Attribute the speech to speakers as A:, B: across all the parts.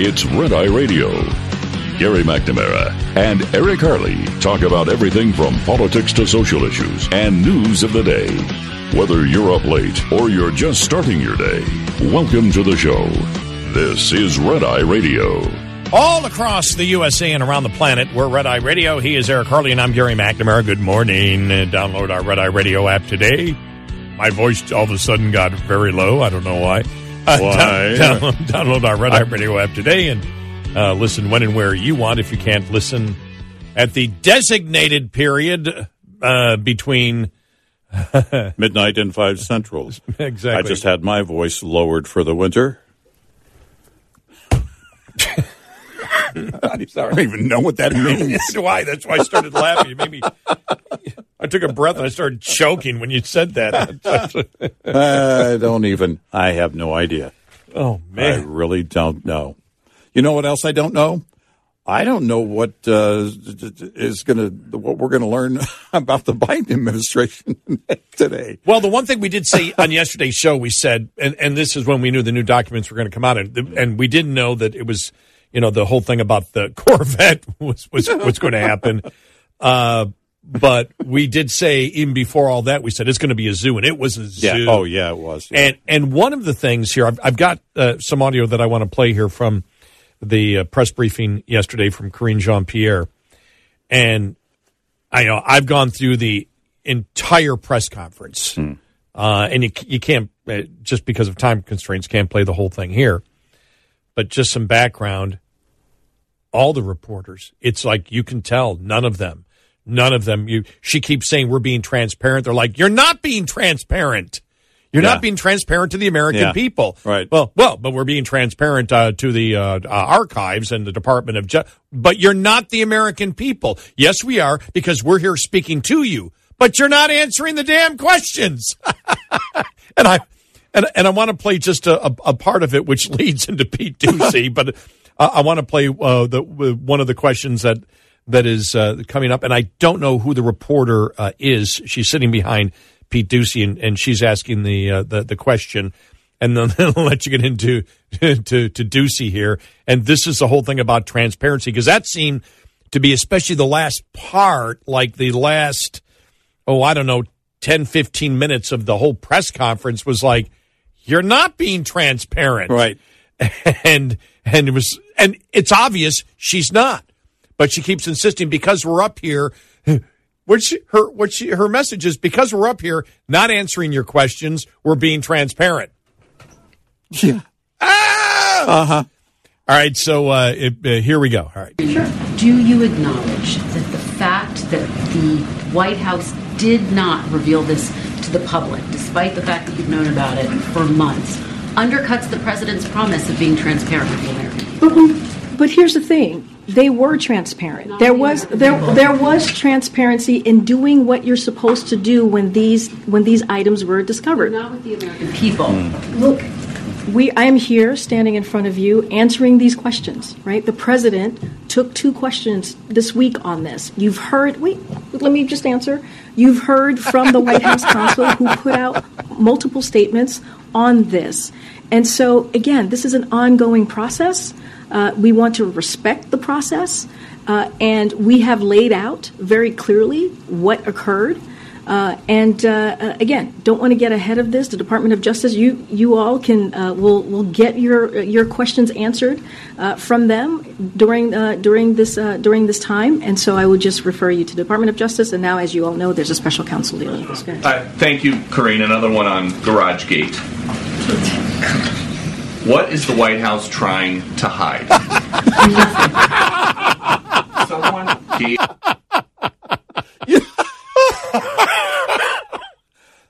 A: it's Red Eye Radio. Gary McNamara and Eric Harley talk about everything from politics to social issues and news of the day. Whether you're up late or you're just starting your day, welcome to the show. This is Red Eye Radio.
B: All across the USA and around the planet, we're Red Eye Radio. He is Eric Harley, and I'm Gary McNamara. Good morning. Uh, download our Red Eye Radio app today. My voice all of a sudden got very low. I don't know why. Uh,
C: Why?
B: down- download, download our Red Eye Radio app today and uh, listen when and where you want. If you can't listen at the designated period uh, between
C: Midnight and 5 Central.
B: exactly.
C: I just had my voice lowered for the winter. I don't even know what that means.
B: why? That's why I started laughing. It made me. I took a breath and I started choking when you said that.
C: I don't even. I have no idea.
B: oh man, I
C: really don't know. You know what else I don't know? I don't know what uh, is going to what we're going to learn about the Biden administration today.
B: Well, the one thing we did say on yesterday's show, we said, and, and this is when we knew the new documents were going to come out, and, and we didn't know that it was, you know, the whole thing about the Corvette was was was going to happen. Uh, but we did say even before all that, we said it's going to be a zoo, and it was a zoo.
C: Yeah. Oh, yeah, it was. Yeah.
B: And and one of the things here, I've, I've got uh, some audio that I want to play here from the uh, press briefing yesterday from Karine Jean Pierre, and I know I've gone through the entire press conference, uh, and you you can't uh, just because of time constraints can't play the whole thing here, but just some background. All the reporters, it's like you can tell none of them, none of them. You she keeps saying we're being transparent. They're like you're not being transparent. You're
C: Yeah.
B: not being transparent to the American
C: Yeah.
B: people.
C: Right.
B: Well, well, but we're being transparent uh, to the uh, uh, archives and the Department of Justice. But you're not the American people. Yes, we are because we're here speaking to you. But you're not answering the damn questions. and I and and I want to play just a, a, a part of it, which leads into Pete Doocy. but uh, I want to play uh, the one of the questions that that is uh, coming up, and I don't know who the reporter uh, is. She's sitting behind Pete Doocy, and, and she's asking the, uh, the the question, and then I'll let you get into to to Doocy here. And this is the whole thing about transparency because that seemed to be, especially the last part, like the last oh, I don't know, 10, 15 minutes of the whole press conference was like, you're not being transparent.
C: Right.
B: And, and it was, and it's obvious she's not, but she keeps insisting because we're up here. What she, her, what she, her message is because we're up here, not answering your questions, we're being transparent.
C: Yeah.
B: Ah!
C: Uh huh.
B: All right. So, uh, it, uh, here we go. All right.
D: Do you acknowledge that the fact that the White House did not reveal this to the public, despite the fact that you've known about it for months, undercuts the president's promise of being transparent with the American people?
E: But, we, but here's the thing: they were transparent. There was there there was transparency in doing what you're supposed to do when these when these items were discovered.
D: Not with the American people. Hmm.
E: Look, we I am here standing in front of you answering these questions, right? The president took two questions this week on this. You've heard wait, let me just answer. You've heard from the White House counsel who put out multiple statements on this. And so again, this is an ongoing process. Uh, we want to respect the process, uh, and we have laid out very clearly what occurred. Uh, and uh, uh, again, don't want to get ahead of this. The Department of Justice, you you all can uh, will will get your your questions answered uh, from them during uh, during this during this time. And so I would just refer you to the Department of Justice. And now, as you all know, there's a special counsel dealing with this. Go ahead.
F: thank you, Karine. Another one on Garage Gate. What is the White House trying to hide? Someone gave.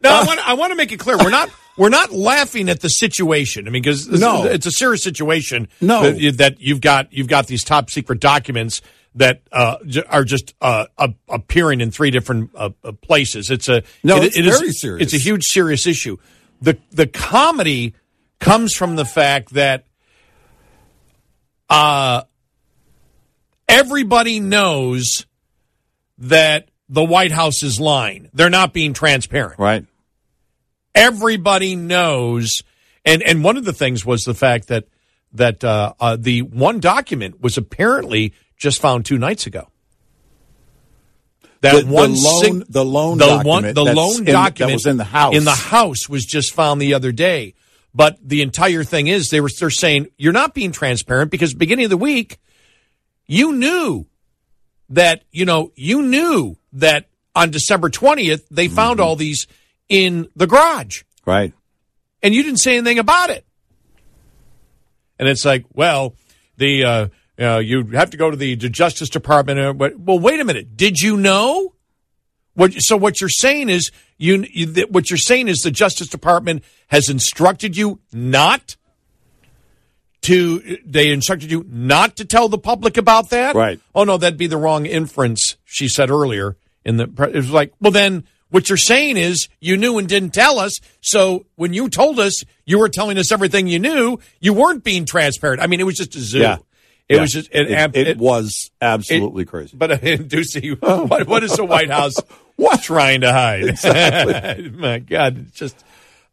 B: No, I want I want to make it clear we're not we're not laughing at the situation. I mean, because
C: No.
B: it's a serious situation.
C: No.
B: that, you- that you've got you've got these top secret documents that uh, are just uh, appearing in three different uh, uh, places. It's a
C: No,
B: it-
C: it's
B: it is-
C: very serious.
B: It's a huge serious issue. the The comedy comes from the fact that uh, everybody knows that the White House is lying. They're not being transparent
C: Right.
B: Everybody knows and and one of the things was the fact that that uh, uh, the one document was apparently just found two nights ago that
C: The- the
B: one
C: loan-
B: sig-
C: the loan
B: the
C: document
B: one the loan
C: in- that
B: document
C: was in the house.
B: in the house was just found the other day but the entire thing is they were they're saying you're not being transparent because beginning of the week you knew that you know you knew that on December 20th they
C: Mm-hmm.
B: found all these in the garage
C: Right.
B: and you didn't say anything about it. And it's like, well, the uh, uh, you have to go to the, the Justice Department. Well, wait a minute. Did you know? What, so what you're saying is you, you what you're saying is the Justice Department has instructed you not to they instructed you not to tell the public about that
C: Right.
B: oh no that'd be the wrong inference she said earlier in the it was like well then what you're saying is you knew and didn't tell us so when you told us you were telling us everything you knew you weren't being transparent i mean it was just a zoo
C: Yeah.
B: it
C: Yeah.
B: was just it,
C: it, it was absolutely crazy.
B: but uh, Doocy, what, what is the White House
C: What?
B: trying to hide? My God, it's just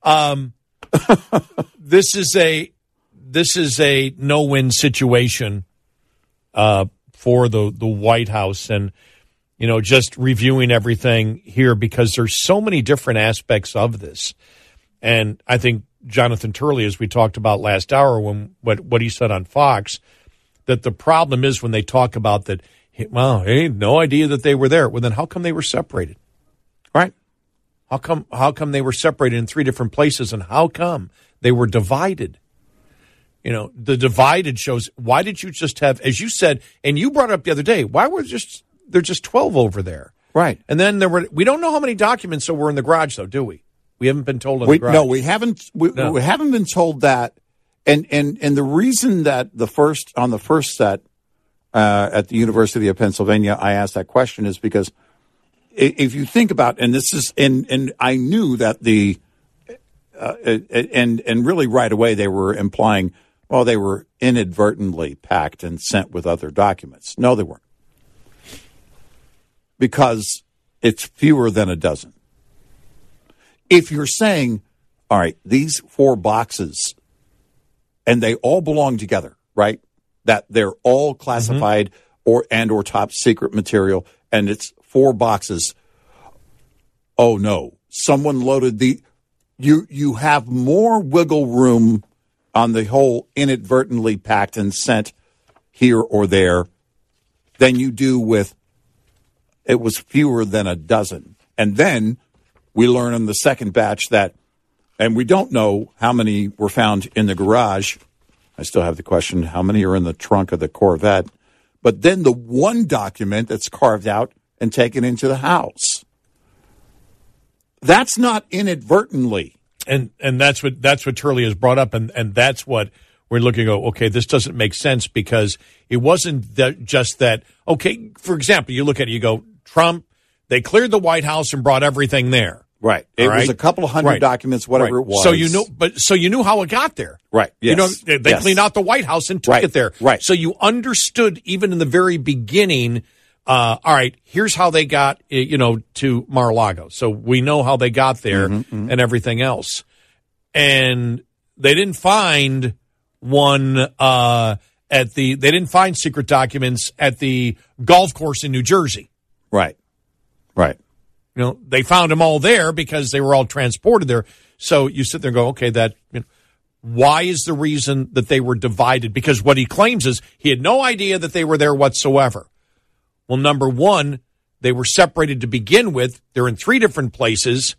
B: um, this is a this is a no win situation uh, for the the White House, and you know, just reviewing everything here because there's so many different aspects of this, and I think Jonathan Turley, as we talked about last hour, when what what he said on Fox that the problem is when they talk about that, well, hey, no idea that they were there. Well, then how come they were separated?
C: right.
B: How come how come they were separated in three different places and how come they were divided? You know, the divided shows why did you just have as you said and you brought up the other day, why were just there just 12 over there?
C: Right.
B: And then there were we don't know how many documents were in the garage though, do we? We haven't been told in
C: We,
B: the garage.
C: no, we haven't. We,
B: No.
C: we haven't been told that. And and and the reason that the first on the first set uh, at the University of Pennsylvania, I asked that question is because if you think about, and this is, and and I knew that the, uh, and and really right away they were implying, well, they were inadvertently packed and sent with other documents. No, they weren't, because it's fewer than a dozen if you're saying, all right, these four boxes, and they all belong together, right? That they're all classified mm-hmm. or and or top secret material, and it's four boxes. Oh no, someone loaded the. You you have more wiggle room on the whole inadvertently packed and sent here or there than you do with it was fewer than a dozen. And then we learn in the second batch that, and we don't know how many were found in the garage. I still have the question how many are in the trunk of the Corvette? But then the one document that's carved out and taken into the house. That's not inadvertently.
B: and and that's what that's what Turley has brought up, and and that's what we're looking at. Okay, this doesn't make sense because it wasn't that, just that. Okay, for example, you look at it, you go, Trump, they cleared the White House and brought everything there.
C: Right. It
B: All
C: was a couple of hundred
B: Right.
C: documents, whatever
B: Right.
C: it was.
B: So you know, but so you knew how it got there,
C: Right.
B: You know, they, they
C: Yes.
B: cleaned out the White House and took
C: Right.
B: it there,
C: Right.
B: So you understood even in the very beginning. Uh, all right, here's how they got, uh, you know, to Mar-a-Lago. So we know how they got there
C: Mm-hmm,
B: and everything else. And they didn't find one uh, at the. They didn't find secret documents at the golf course in New Jersey.
C: Right. Right.
B: You know, they found them all there because they were all transported there. So you sit there and go, okay, that. You know, why is the reason that they were divided? Because what he claims is he had no idea that they were there whatsoever. Well, number one, they were separated to begin with. They're in three different places.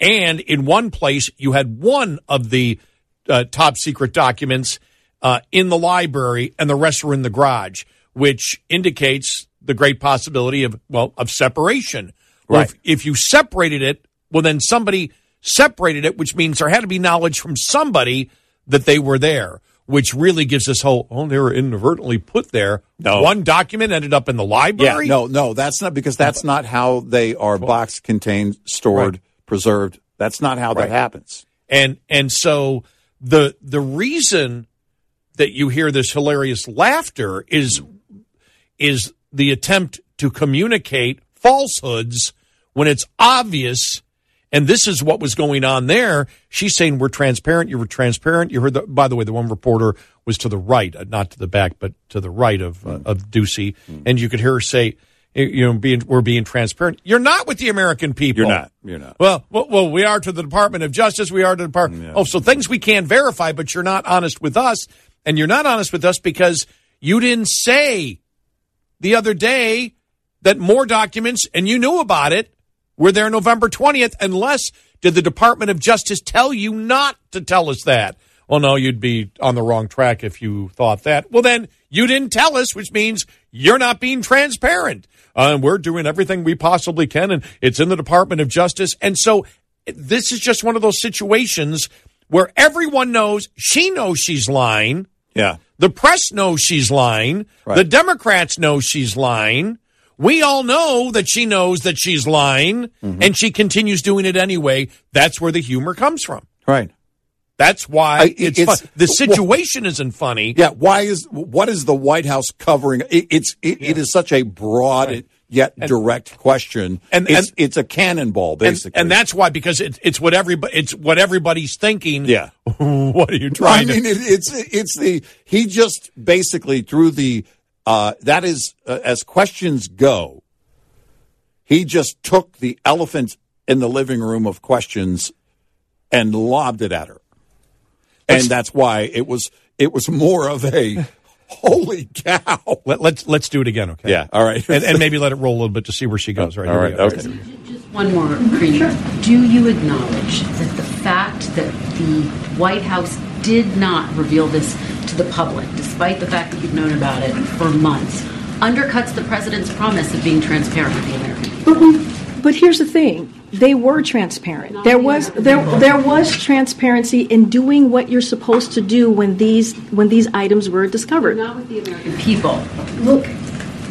B: And in one place, you had one of the uh, top secret documents uh, in the library, and the rest were in the garage, which indicates the great possibility of, well, of separation. Well,
C: Right.
B: if, if you separated it, well, then somebody separated it, which means there had to be knowledge from somebody that they were there, which really gives us hope. Oh, they were inadvertently put there.
C: No.
B: One document ended up in the
C: Yeah,
B: library.
C: no, no, that's not because that's not how they are boxed, contained, stored,
B: Right.
C: preserved. That's not how
B: Right.
C: that happens.
B: and and so the the reason that you hear this hilarious laughter is is the attempt to communicate falsehoods when it's obvious and this is what was going on there she's saying we're transparent you were transparent you heard the, by the way the one reporter was to the right uh, not to the back but to the right of uh, of Doocy and you could hear her say you know being we're being transparent you're not with the american people
C: You're not. You're not.
B: well, well, well, we are to the Department of Justice. We are to the Department. Oh, so things we can't verify, but you're not honest with us, and you're not honest with us because you didn't say the other day that more documents, and you knew about it, were there November twentieth. Unless did the Department of Justice tell you not to tell us that? Well, no, you'd be on the wrong track if you thought that. Well, then you didn't tell us, which means you're not being transparent. Uh, and we're doing everything we possibly can, and it's in the Department of Justice. And so this is just one of those situations where everyone knows she knows she's lying.
C: Yeah.
B: The press knows she's lying.
C: Right.
B: The Democrats know she's lying. We all know that she knows that she's lying,
C: Mm-hmm.
B: and she continues doing it anyway. That's where the humor comes from.
C: Right.
B: That's why
C: I-
B: it's,
C: it's-
B: fun. The situation isn't funny.
C: Yeah. Why is what is the White House covering? It, it's it, it is such a broad yet direct question,
B: and-
C: it's,
B: and-
C: it's a cannonball
B: And,
C: basically.
B: and that's why because it, it's what everybody it's what everybody's thinking.
C: Yeah.
B: what are you trying?
C: I mean,
B: to?
C: it, it's it's the he just basically through the uh, that is uh, as questions go. He just took the elephant in the living room of questions and lobbed it at her, and that's why it was it was more of a holy cow.
B: Let, let's let's do it again, okay?
C: Yeah, all right.
B: and, and maybe let it roll a little bit to see where she goes. Right,
C: All
B: here we
C: right,
B: go.
C: okay.
D: Just one more, Karina. Do you acknowledge that the fact that the White House did not reveal this to the public, despite the fact that you've known about it for months, undercuts the president's promise of being transparent with the American people?
E: But, we, but here's the thing: they were transparent. There was there there was transparency in doing what you're supposed to do when these when these items were discovered.
D: Not with the American people.
E: Look,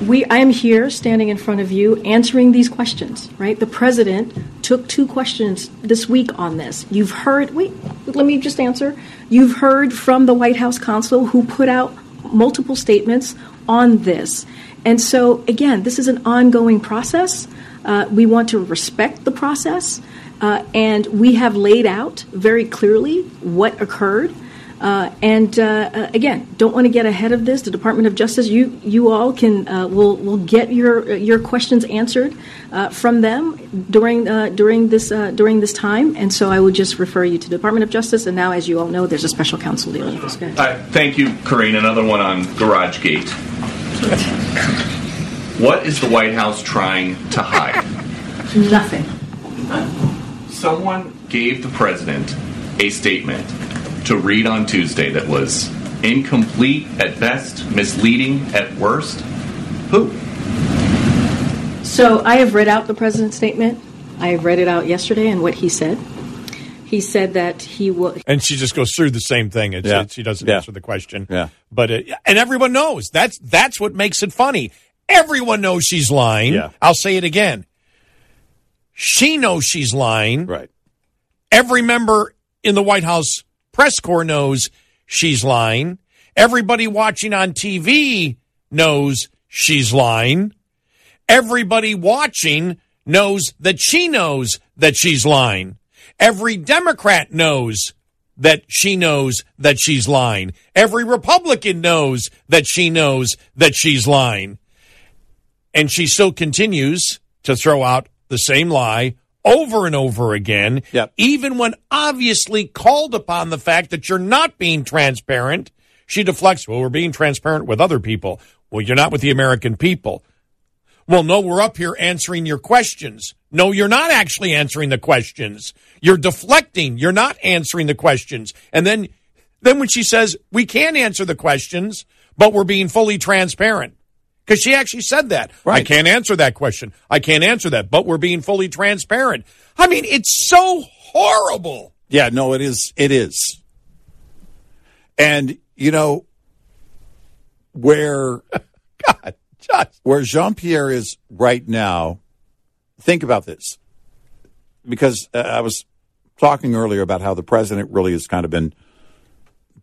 E: we I am here standing in front of you answering these questions, right? The president took two questions this week on this. You've heard wait, let me just answer. You've heard from the White House counsel who put out multiple statements on this. And so again, this is an ongoing process. Uh, we want to respect the process, uh, and we have laid out very clearly what occurred. Uh, and uh, uh, again, don't want to get ahead of this. The Department of Justice, you you all can uh, will will get your your questions answered uh, from them during uh, during this uh, during this time. And so I would just refer you to the Department of Justice. And now, as you all know, there's a special counsel dealing with this.
F: Uh, thank you, Karine. Another one on GarageGate. What is the White House trying to hide?
E: Nothing.
F: Someone gave the president a statement to read on Tuesday that was incomplete at best, misleading at worst. Who?
E: So I have read out the president's statement. I have read it out yesterday, and what he said. He said that he will.
B: And she just goes through the same thing. It's,
C: Yeah.
B: it's- she doesn't
C: Yeah.
B: answer the question.
C: Yeah.
B: But it, and everyone knows that's that's what makes it funny. Everyone knows she's lying.
C: Yeah.
B: I'll say it again. She knows she's lying.
C: Right.
B: Every member in the White House press corps knows she's lying. Everybody watching on TV knows she's lying. Everybody watching knows that she knows that she's lying. Every Democrat knows that she knows that she's lying. Every Republican knows that she knows that she's lying. And she still continues to throw out the same lie over and over again,
C: Yep.
B: even when obviously called upon the fact that you're not being transparent. She deflects, well, we're being transparent with other people. Well, you're not with the American people. Well, no, we're up here answering your questions. No, you're not actually answering the questions. You're deflecting. You're not answering the questions. And then, then when she says, we can answer the questions, but we're being fully transparent. Because she actually said that.
C: Right.
B: I can't answer that question. I can't answer that, but we're being fully transparent. I mean, it's so horrible.
C: Yeah, no, it is. It is. And you know where
B: God, just
C: where Jean Pierre is right now. Think about this, because uh, I was talking earlier about how the president really has kind of been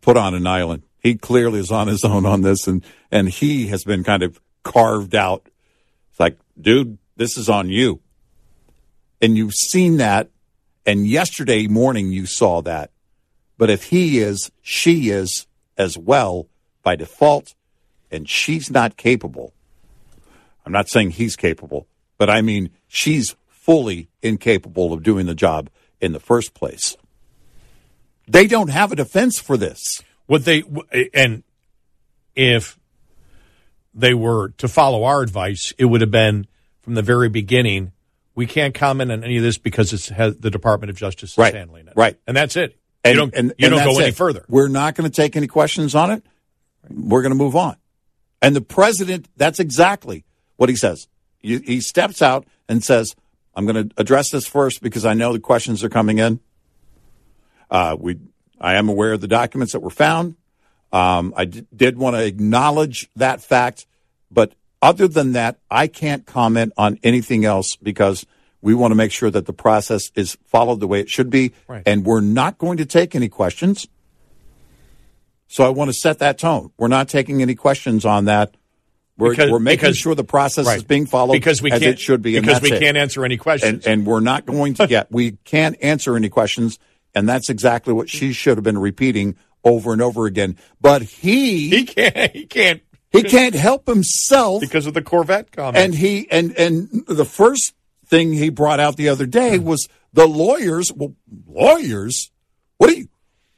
C: put on an island. He clearly is on his own on this, and and he has been kind of carved out. It's like, dude, this is on you, and you've seen that. And yesterday morning, you saw that. But if he is, she is as well by default, and she's not capable. I'm not saying he's capable, but I mean she's fully incapable of doing the job in the first place. They don't have a defense for this.
B: What they and if they were to follow our advice, it would have been from the very beginning. We can't comment on any of this because it's has, the Department of Justice is
C: Right,
B: handling it.
C: right.
B: and that's it.
C: And,
B: you don't,
C: and,
B: you
C: and
B: don't go any
C: it.
B: further.
C: We're not going to take any questions on it. We're going to move on. And the president, that's exactly what he says. He, he steps out and says, I'm going to address this first because I know the questions are coming in. Uh, we, I am aware of the documents that were found. Um, I d- did want to acknowledge that fact, but other than that, I can't comment on anything else because we want to make sure that the process is followed the way it should be,
B: Right.
C: and we're not going to take any questions. So I want to set that tone. We're not taking any questions on that. We're,
B: Because-
C: we're making
B: because-
C: sure the process
B: Right.
C: is being followed
B: because we
C: as
B: can't
C: it should be.
B: because we can't answer any questions.
C: and and we're not going to get we can't answer any questions and that's exactly what she should have been repeating over and over again but he
B: he can't. He can't
C: he can't help himself
B: because of the Corvette comment.
C: and he and and the first thing he brought out the other day hmm. was the lawyers well lawyers what do you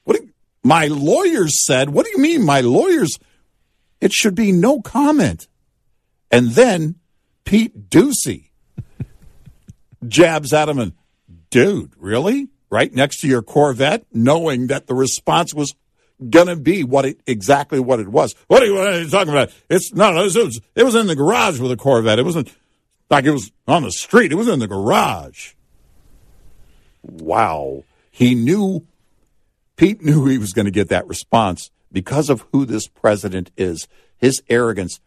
C: what do you, my lawyers said what do you mean my lawyers it should be no comment and then Pete Doocy jabs at him and, dude, really? Right next to your Corvette, knowing that the response was going to be what it exactly what it was. What are you, what are you talking about? It's no, it was, it was in the garage with a Corvette. It wasn't like it was on the street. It was in the garage. Wow. He knew, Pete knew he was going to get that response because of who this president is, his arrogance.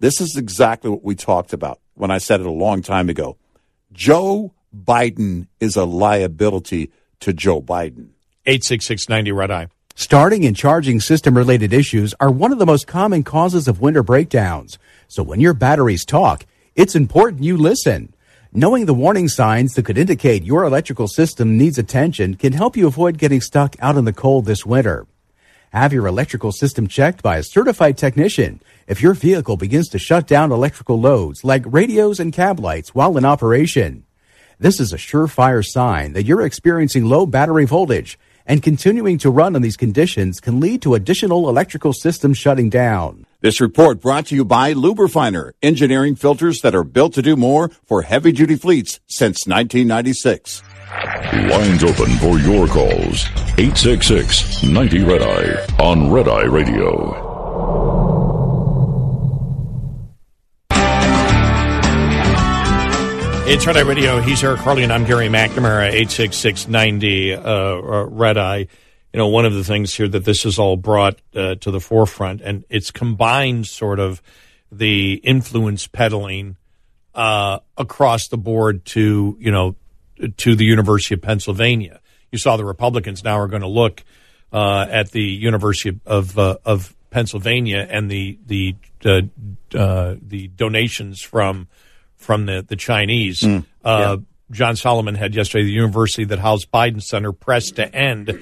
C: This is exactly what we talked about when I said it a long time ago. Joe Biden is a liability to Joe Biden.
B: eight six six ninety red eye.
G: Starting and charging system related issues are one of the most common causes of winter breakdowns. So when your batteries talk, it's important you listen. Knowing the warning signs that could indicate your electrical system needs attention can help you avoid getting stuck out in the cold this winter. Have your electrical system checked by a certified technician if your vehicle begins to shut down electrical loads like radios and cab lights while in operation. This is a surefire sign that you're experiencing low battery voltage, and continuing to run on these conditions can lead to additional electrical systems shutting down.
C: This report brought to you by Luber-finer, engineering filters that are built to do more for heavy duty fleets since 1996.
A: Lines open for your calls. 866 90 Red Eye on Red Eye Radio.
B: It's Red Eye Radio. He's Eric Harley, and I'm Gary McNamara, 86690 uh, uh, Red Eye. You know, one of the things here that this is all brought uh, to the forefront, and it's combined sort of the influence peddling uh, across the board to, you know, to the University of Pennsylvania. You saw the Republicans now are going to look uh, at the University of uh, of Pennsylvania and the the the donations from from the the Chinese. uh, John Solomon had yesterday the university that housed Biden Center pressed to end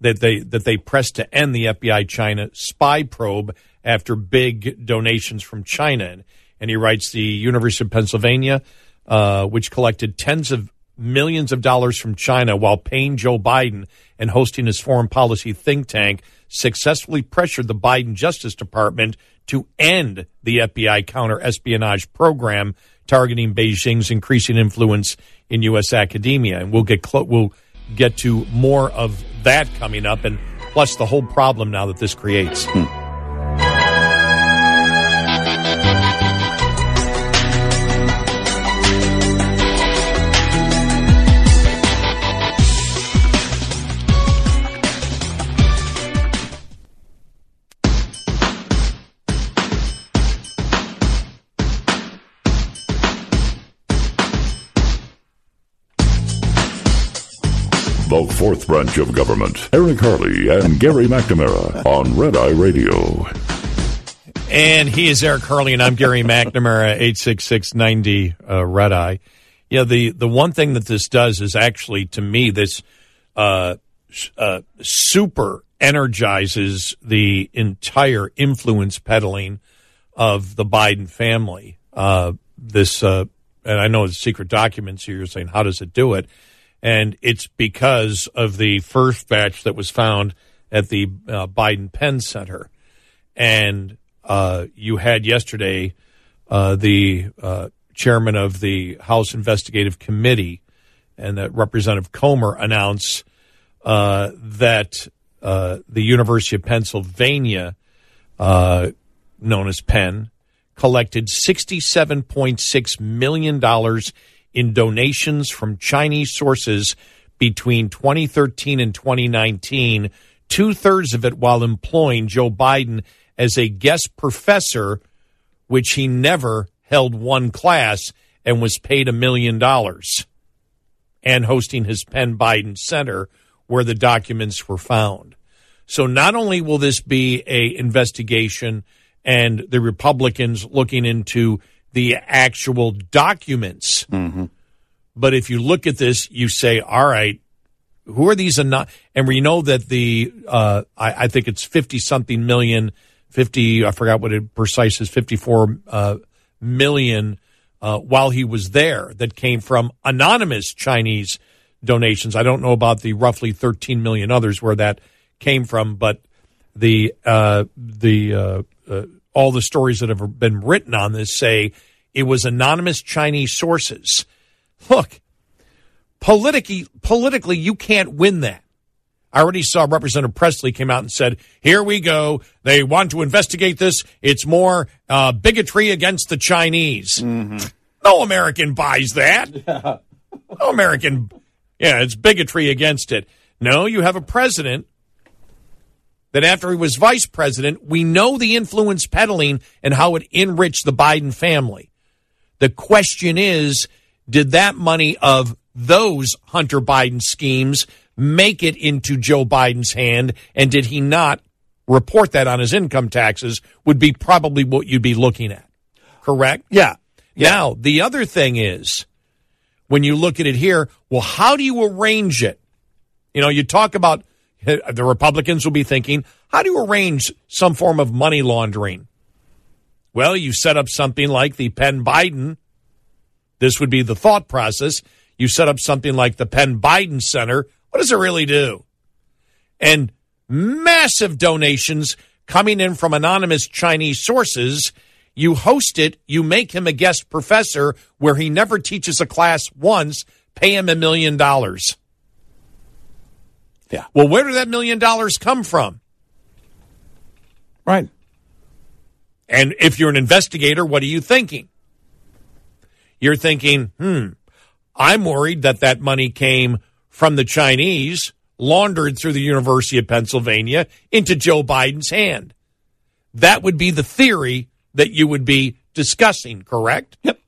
B: that they that they pressed to end the FBI China spy probe after big donations from China. And, and he writes the University of Pennsylvania uh, which collected tens of millions of dollars from China while paying Joe Biden and hosting his foreign policy think tank, successfully pressured the Biden Justice Department to end the FBI counter espionage program targeting Beijing's increasing influence in U.S. academia. And we'll get clo- we'll get to more of that coming up, and plus the whole problem now that this creates. Hmm.
A: The fourth branch of government. Eric Harley and Gary McNamara on Red Eye Radio.
B: And he is Eric Harley, and I'm Gary McNamara, 86690 uh, Red Eye. Yeah, the, the one thing that this does is actually, to me, this uh, uh, super energizes the entire influence peddling of the Biden family. Uh, this, uh, and I know it's secret documents here, you're saying, how does it do it? And it's because of the first batch that was found at the uh, Biden Penn Center. And uh, you had yesterday uh, the uh, chairman of the House Investigative Committee and that Representative Comer announce uh, that uh, the University of Pennsylvania, known as Penn, collected $67.6 million in donations from Chinese sources between 2013 and 2019, two thirds of it while employing Joe Biden as a guest professor, which he never held one class and was paid a million dollars, and hosting his Penn Biden Center where the documents were found. So not only will this be a investigation and the Republicans looking into the actual documents, but if you look at this, you say, all right, who are these? And we know that the, uh, I, I think it's 50 something million, 50, I forgot what it precise is, 54 uh, million uh, while he was there that came from anonymous Chinese donations. I don't know about the roughly 13 million others where that came from, but the, uh, the, uh, uh, all the stories that have been written on this say it was anonymous Chinese sources. Look, politically, politically, you can't win that. I already saw Representative Pressley came out and said, "Here we go. They want to investigate this. It's more uh, bigotry against the Chinese." No American buys that. No American. Yeah, it's bigotry against it. No, you have a president that after he was vice president, we know the influence peddling and how it enriched the Biden family. The question is, did that money of those Hunter Biden schemes make it into Joe Biden's hand? And did he not report that on his income taxes? Would be probably what you'd be looking at. Correct?
H: Yeah.
B: Now, the other thing is, when you look at it here, well, how do you arrange it? You know, you talk about the Republicans will be thinking, how do you arrange some form of money laundering? Well, you set up something like the Penn Biden. This would be the thought process. You set up something like the Penn Biden Center. What does it really do? And massive donations coming in from anonymous Chinese sources. You host it, you make him a guest professor where he never teaches a class once, pay him a million dollars.
H: Yeah.
B: Well, where did that million dollars come from?
H: Right.
B: And if you're an investigator, what are you thinking? You're thinking, hmm, I'm worried that that money came from the Chinese, laundered through the University of Pennsylvania into Joe Biden's hand. That would be the theory that you would be discussing, correct?
H: Yep.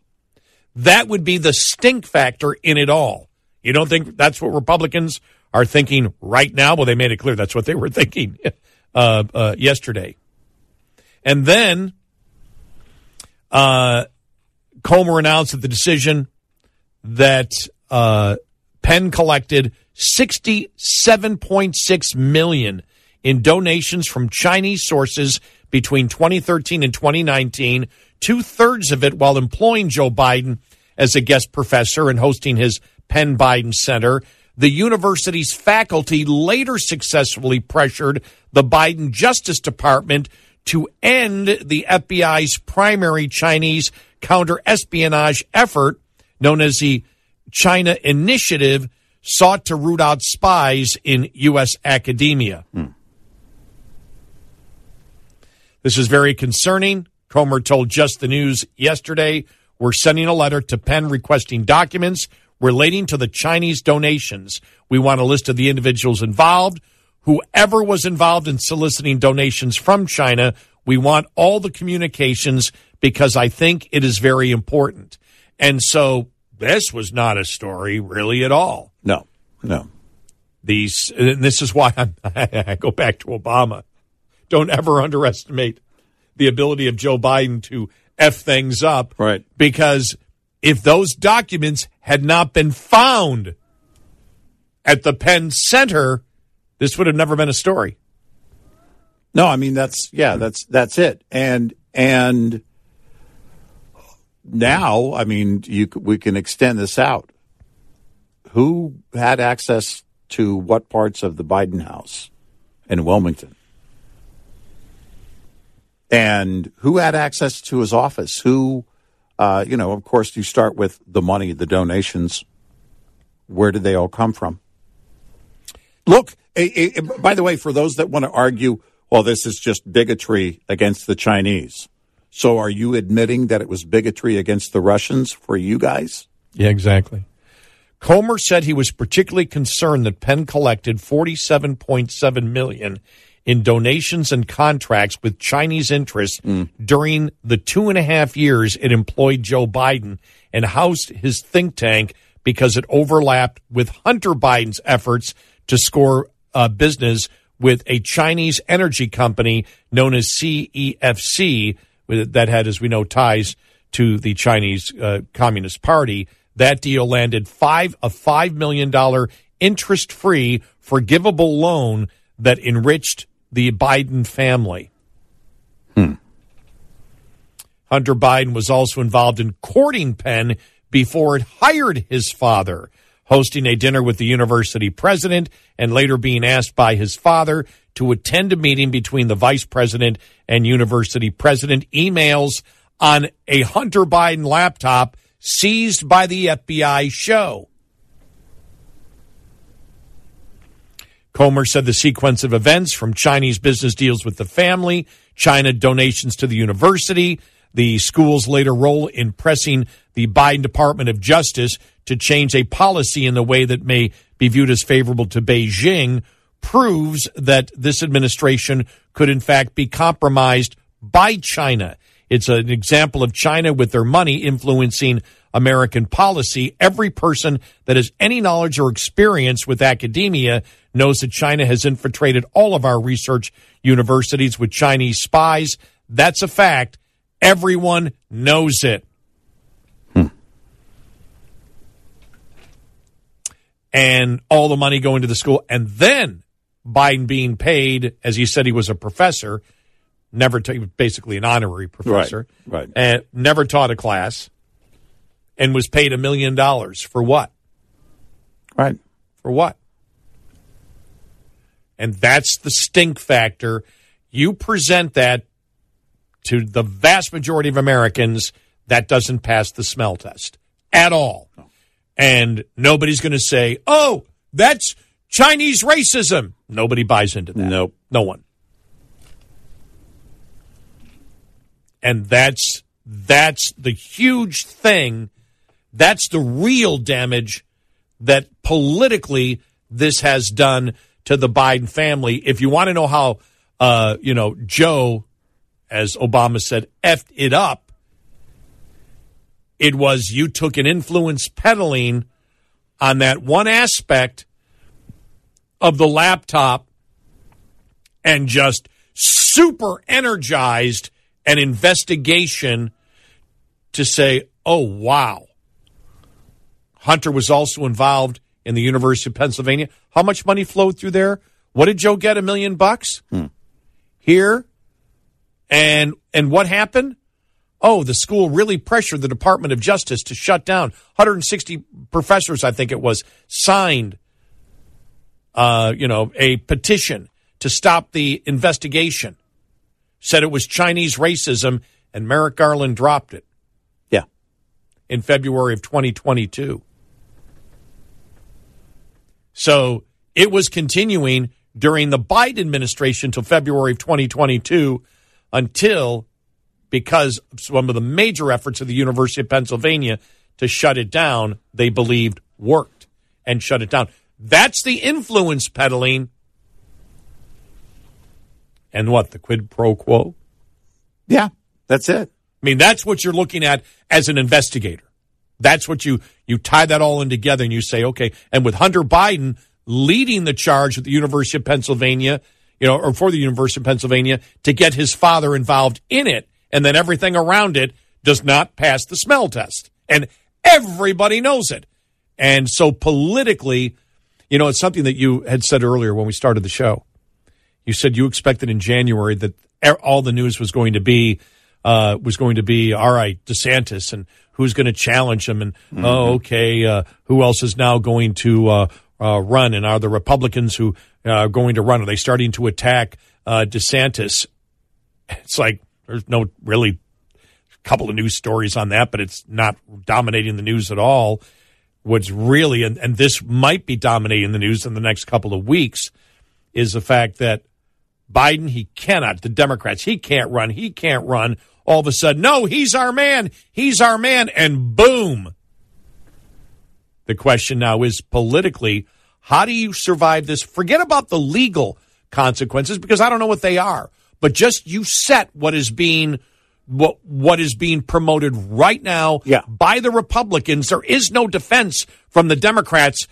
B: That would be the stink factor in it all. You don't think that's what Republicans are thinking right now? Well, they made it clear that's what they were thinking uh, uh, yesterday. And then uh, Comer announced that the decision that uh, Penn collected 67.6 million in donations from Chinese sources between 2013 and 2019, two thirds of it while employing Joe Biden as a guest professor and hosting his Penn Biden Center. The university's faculty later successfully pressured the Biden Justice Department to end the FBI's primary Chinese counter espionage effort, known as the China Initiative, sought to root out spies in U.S. academia. Hmm. This is very concerning. Comer told Just the News yesterday we're sending a letter to Penn requesting documents relating to the Chinese donations. We want a list of the individuals involved. Whoever was involved in soliciting donations from China, we want all the communications because I think it is very important. And so this was not a story really at all.
C: No, no.
B: These, and this is why I'm, I go back to Obama. Don't ever underestimate the ability of Joe Biden to F things up.
C: Right.
B: Because if those documents had not been found at the Penn Center, this would have never been a story.
C: No, I mean that's yeah, that's that's it. And and now, I mean, you we can extend this out. Who had access to what parts of the Biden house in Wilmington? And who had access to his office? Who, uh, you know, of course, you start with the money, the donations. Where did they all come from? Look, eh, eh, by the way, for those that want to argue, well, this is just bigotry against the Chinese. So are you admitting that it was bigotry against the Russians for you guys?
B: Yeah, exactly. Comer said he was particularly concerned that Penn collected 47.7 million in donations and contracts with Chinese interests during the two and a half years it employed Joe Biden and housed his think tank because it overlapped with Hunter Biden's efforts to score uh, business with a Chinese energy company known as CEFC that had, as we know, ties to the Chinese uh, Communist Party. That deal landed five a five million dollar interest free forgivable loan that enriched the Biden family. Hmm. Hunter Biden was also involved in courting Penn before it hired his father, hosting a dinner with the university president and later being asked by his father to attend a meeting between the vice president and university president. Emails on a Hunter Biden laptop seized by the FBI show. Comer said the sequence of events from Chinese business deals with the family, China donations to the university, the school's later role in pressing the Biden Department of Justice to change a policy in the way that may be viewed as favorable to Beijing proves that this administration could in fact be compromised by China. It's an example of China with their money influencing American policy. Every person that has any knowledge or experience with academia knows that China has infiltrated all of our research universities with Chinese spies. That's a fact. Everyone knows it. Hmm. And all the money going to the school. And then Biden being paid, as he said he was a professor, never ta- basically an honorary professor,
C: right.
B: and never taught a class, and was paid a million dollars for what?
C: Right.
B: For what? And that's the stink factor. You present that to the vast majority of Americans, that doesn't pass the smell test at all. And nobody's going to say, oh, that's Chinese racism. Nobody buys into that.
C: Nope.
B: No one. And that's that's the huge thing. That's the real damage that politically this has done to the Biden family. If you want to know how, uh, you know, Joe, as Obama said, effed it up, it was you took an influence peddling on that one aspect of the laptop and just super energized an investigation to say, oh, wow. Hunter was also involved in the University of Pennsylvania. How much money flowed through there? What did Joe get? A million bucks? Here? And and what happened? oh, the school really pressured the Department of Justice to shut down. 160 professors, I think it was, signed, uh, you know, a petition to stop the investigation. Said it was Chinese racism, and Merrick Garland dropped it
C: Yeah.
B: in February of 2022. So it was continuing during the Biden administration till February of 2022 until because some of the major efforts of the University of Pennsylvania to shut it down, they believed worked and shut it down. That's the influence peddling. And what, the quid pro quo?
C: Yeah. That's it.
B: I mean, that's what you're looking at as an investigator. That's what you you tie that all in together and you say, okay. And with Hunter Biden leading the charge at the University of Pennsylvania, you know, or for the University of Pennsylvania to get his father involved in it, and then everything around it does not pass the smell test, and everybody knows it. And so politically, you know, it's something that you had said earlier when we started the show. You said you expected in January that all the news was going to be uh, was going to be all right, DeSantis, and who's going to challenge him, and oh, okay, uh, who else is now going to uh, uh, run, and are the Republicans who uh, are going to run? Are they starting to attack uh, DeSantis? It's like there's no really couple of news stories on that, but it's not dominating the news at all. What's really, and, and this might be dominating the news in the next couple of weeks, is the fact that Biden, he cannot, the Democrats, he can't run, he can't run. All of a sudden, no, he's our man, he's our man, and boom. The question now is politically, how do you survive this? Forget about the legal consequences because I don't know what they are, but just you set what is being what what is being promoted right now
C: Yeah.
B: by the Republicans. There is no defense from the Democrats.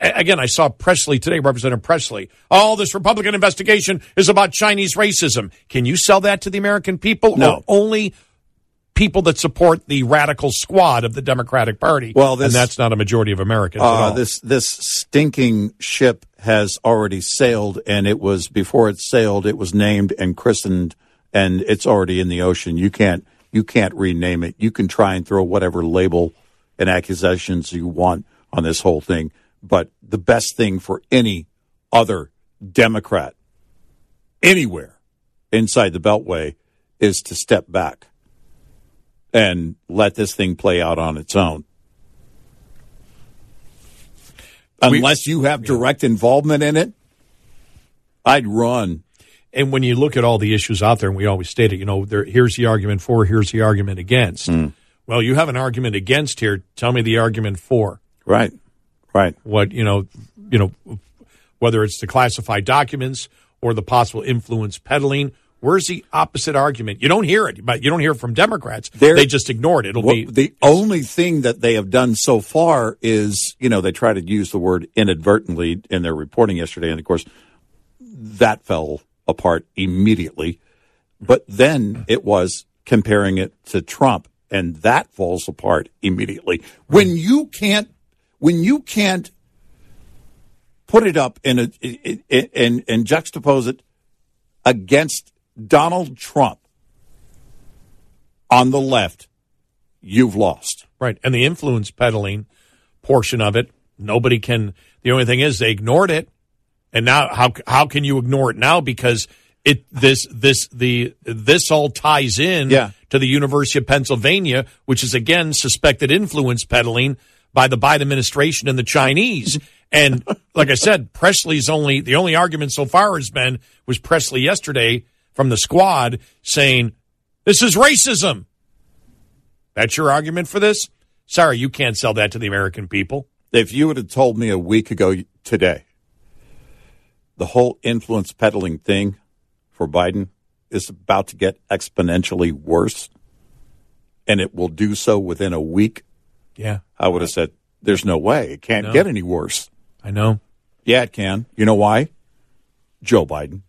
B: Again, I saw Pressley today, Representative Pressley. All this Republican investigation is about Chinese racism. Can you sell that to the American people?
C: No.
B: Or only people that support the radical squad of the Democratic Party.
C: Well, this-
B: and that's not a majority of Americans
C: Uh, this this stinking ship has already sailed, and it was before it sailed, it was named and christened, and it's already in the ocean. You can't you can't rename it. You can try and throw whatever label and accusations you want on this whole thing, but the best thing for any other Democrat anywhere inside the Beltway is to step back and let this thing play out on its own. Unless you have direct involvement in it, I'd run.
B: and when you look at all the issues out there, and we always state it, you know, there, here's the argument for, here's the argument against. Hmm. Well, you have an argument against here. Tell me the argument for.
C: Right. Right.
B: What you know, you know, whether it's the classified documents or the possible influence peddling. Where's the opposite argument? You don't hear it, but you don't hear it from Democrats.
C: There-
B: they just ignore it. It'll
C: Well,
B: be
C: the only thing that they have done so far is, you know, they try to use the word inadvertently in their reporting yesterday, and of course, that fell apart immediately. But then it was comparing it to Trump, and that falls apart immediately. When you can't, when you can't put it up in a and and juxtapose it against Donald Trump on the left, you've lost.
B: Right. And the influence peddling portion of it, nobody can. The only thing is they ignored it. And now how how can you ignore it now because it this this the this all ties in
C: Yeah.
B: to the University of Pennsylvania, which is again suspected influence peddling by the Biden administration and the Chinese. And like I said, Pressley's only the only argument so far has been was Pressley yesterday from the squad saying this is racism. That's your argument for this? Sorry, you can't sell that to the American people.
C: If you would have told me a week ago today, the whole influence peddling thing for Biden is about to get exponentially worse, and it will do so within a week,
B: Yeah,
C: I would have said, there's no way. It can't get any worse.
B: I know.
C: Yeah, it can. You know why? Joe Biden.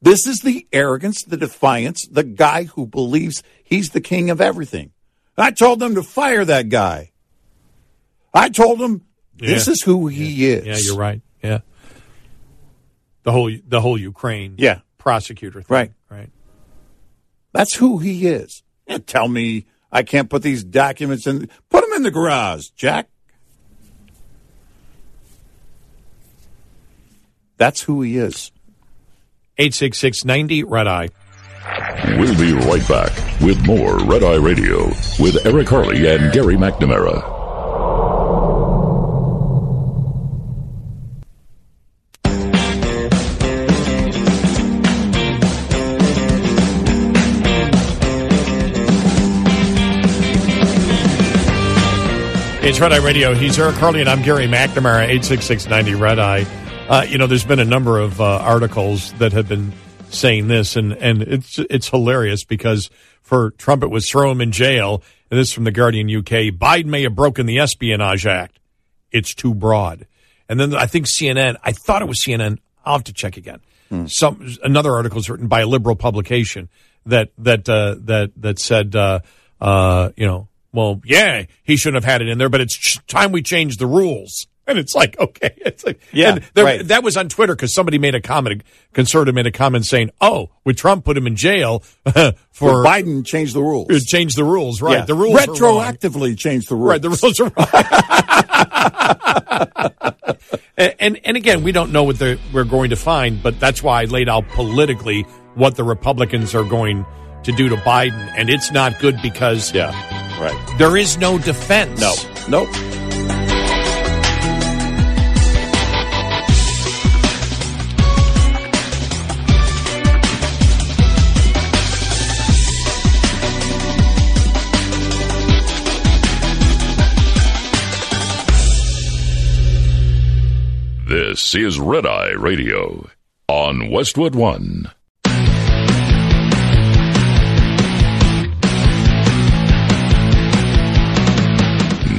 C: This is the arrogance, the defiance, the guy who believes he's the king of everything. I told them to fire that guy. I told them this
B: Yeah.
C: is who he is.
B: Yeah, you're right. Yeah. The whole the whole Ukraine
C: Yeah.
B: prosecutor thing.
C: Right.
B: Right.
C: That's who he is. You tell me I can't put these documents in. Put them in the garage, Jack. That's who he is.
B: 86690 Red Eye.
A: We'll be right back with more Red Eye Radio with Eric Harley and Gary McNamara.
B: It's Red Eye Radio. He's Eric Harley, and I'm Gary McNamara, 86690 Red Eye. Uh, you know, there's been a number of uh, articles that have been saying this, and, and it's it's hilarious because for Trump, it was throw him in jail. And this is from the Guardian UK. Biden may have broken the Espionage Act. It's too broad. And then I think CNN, I thought it was CNN. I'll have to check again. Some another article is written by a liberal publication that that uh, that that said, uh, uh, you know, well, yeah, he shouldn't have had it in there, but it's ch- time we change the rules. And it's like, okay, it's like,
C: Yeah,
B: and there-
C: right.
B: that was on Twitter because somebody made a comment, a conservative made a comment saying, oh, would Trump put him in jail for,
C: For Biden changed the rules.
B: uh, change the rules? Right,
C: Yeah.
B: the rules
C: retroactively changed the rules.
B: Right, the rules are wrong. and, and and again, we don't know what the, we're going to find, but that's why I laid out politically what the Republicans are going to do to Biden, and it's not good because
C: Yeah, right.
B: there is no defense.
C: No, nope.
A: This is Red Eye Radio on Westwood One.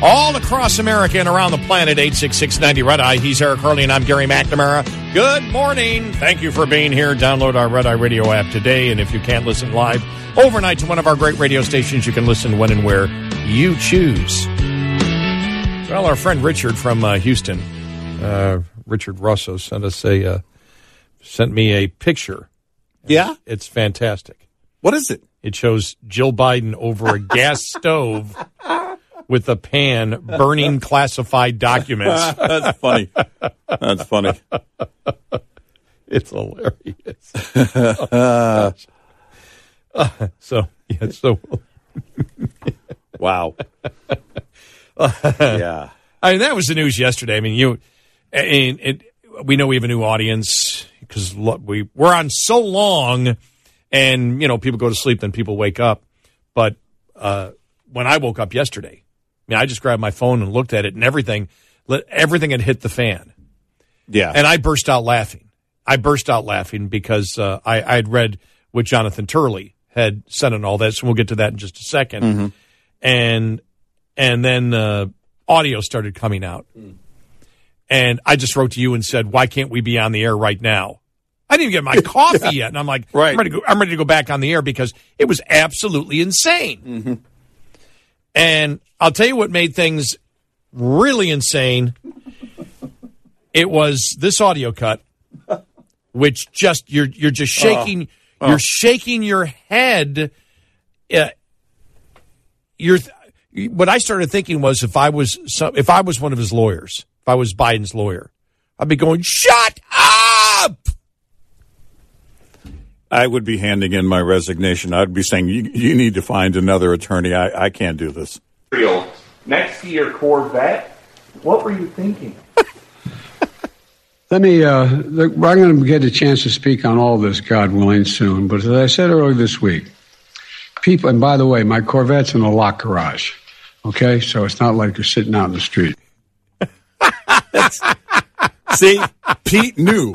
B: All across America and around the planet, 86690 Red Eye. He's Eric Harley, and I'm Gary McNamara. Good morning. Thank you for being here. Download our Red Eye Radio app today, and if you can't listen live overnight to one of our great radio stations, you can listen when and where you choose. Well, our friend Richard from uh, Houston, uh, Richard Russo, sent us a uh, sent me a picture.
C: Yeah?
B: It's fantastic.
C: What is it?
B: It shows Jill Biden over a gas stove with a pan burning classified documents.
C: That's funny. That's funny.
B: It's hilarious. so, yeah, so
C: Wow. yeah.
B: I mean, that was the news yesterday. I mean, you, and it, we know we have a new audience because we we're on so long, and you know, people go to sleep, then people wake up. But uh, when I woke up yesterday, mean, I just grabbed my phone and looked at it, and everything, let- everything had hit the fan.
C: Yeah.
B: And I burst out laughing. I burst out laughing because uh, I, I had read what Jonathan Turley had said and all this, and we'll get to that in just a 2nd And and then uh, audio started coming out, and I just wrote to you and said, "Why can't we be on the air right now?" I didn't even get my coffee yet, and I'm like,
C: Right.
B: I'm ready, to go, I'm ready to go back on the air because it was absolutely insane. And I'll tell you what made things really insane. It was this audio cut, which just you're you're just shaking you're shaking your head. Uh, you're what I started thinking was if I was some, if I was one of his lawyers, if I was Biden's lawyer, I'd be going, "Shut up!"
C: I would be handing in my resignation. I'd be saying, you, you need to find another attorney. I, I can't do this.
F: Real. Next to your Corvette, what were you thinking?
H: Let me, uh, look, I'm going to get a chance to speak on all this, God willing, soon. But as I said earlier this week, people, and by the way, my Corvette's in a locked garage. Okay? So it's not like you're sitting out in the street.
C: See, Pete knew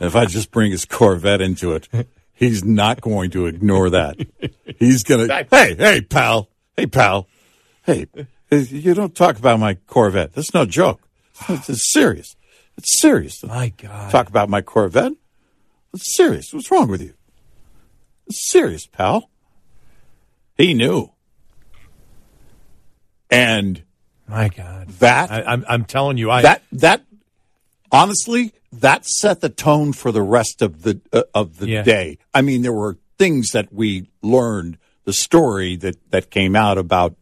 C: if I just bring his Corvette into it, he's not going to ignore that. He's going to, hey, hey, pal, hey, pal, hey, you don't talk about my Corvette. That's no joke. This is serious. It's serious.
B: My God.
C: Talk about my Corvette. It's serious. What's wrong with you? It's serious, pal. He knew. And
B: My God.
C: that
B: I, I'm, I'm telling you, I
C: that that honestly that set the tone for the rest of the uh, of the
B: Yeah.
C: day. I mean, there were things that we learned. The story that that came out about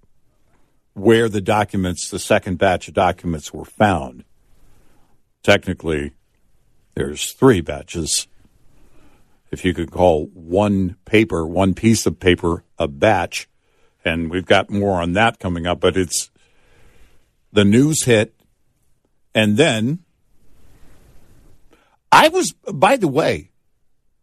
C: where the documents, the second batch of documents, were found. Technically, there's three batches. If you could call one paper, one piece of paper, a batch, and we've got more on that coming up. But it's the news hit, and then I was, by the way,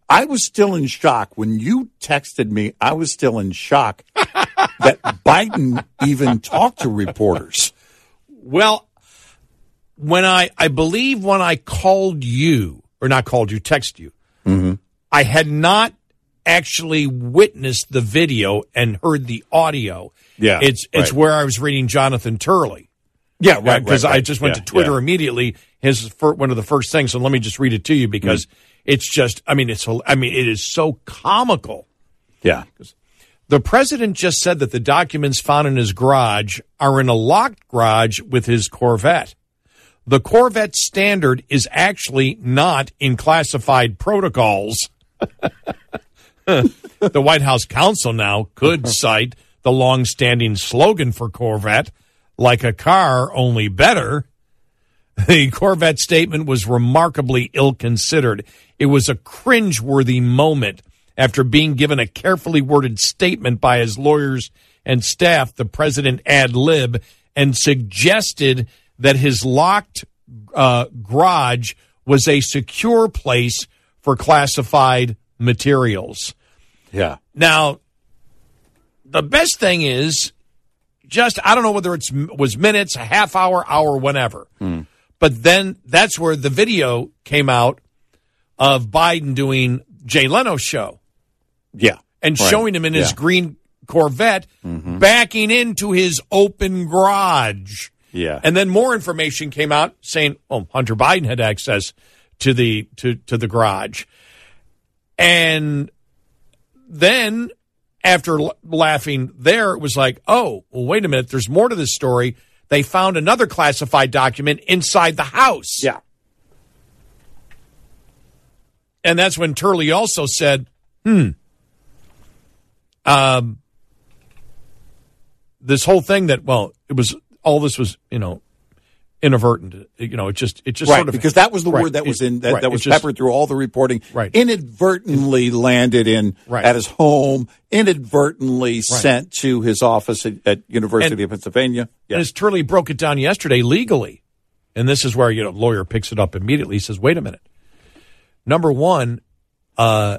C: I was still in shock when you texted me. I was still in shock that Biden even talked to reporters.
B: Well, when I, I believe when I called you, or not called you, text you,
C: Mm-hmm.
B: I had not actually witnessed the video and heard the audio.
C: Yeah,
B: It's, it's
C: right.
B: where I was reading Jonathan Turley.
C: Yeah, right.
B: Because
C: right,
B: I just went
C: Yeah,
B: to Twitter
C: yeah.
B: immediately. His fir- one of the first things. And let me just read it to you because
C: Mm.
B: it's just. I mean, it's, I mean, it is so comical.
C: Yeah,
B: The president just said that the documents found in his garage are in a locked garage with his Corvette. The Corvette standard is actually not in classified protocols. the White House counsel now could cite the long-standing slogan for Corvette, like a car, only better. The Corvette statement was remarkably ill considered. It was a cringeworthy moment after being given a carefully worded statement by his lawyers and staff. The president ad lib and suggested that his locked uh, garage was a secure place for classified materials.
C: yeah.
B: Now, the best thing is just I don't know whether it's was minutes, a half hour, hour, whenever. But then that's where the video came out of Biden doing Jay Leno's show
C: Yeah.
B: and
C: Right.
B: showing him in his
C: Yeah.
B: green Corvette mm-hmm. backing into his open garage.
C: Yeah.
B: And then more information came out saying, "Oh, Hunter Biden had access to the to to the garage." And then after l- laughing there, it was like, "Oh, well, wait a minute. There's more to this story." They found another classified document inside the house.
C: Yeah.
B: And that's when Turley also said, hmm, um, this whole thing that, well, it was, all this was, you know, inadvertent. You know, it just, it just
C: right,
B: sort of.
C: because that was the
B: Right.
C: word that was in that,
B: right.
C: that was
B: just-
C: peppered through all the reporting.
B: Right.
C: Inadvertently landed in at his home. Inadvertently sent to his office at, at University
B: And-
C: of Pennsylvania.
B: And as Turley broke it down yesterday legally, and this is where you know lawyer picks it up immediately. He says, "Wait a minute. Number one, uh,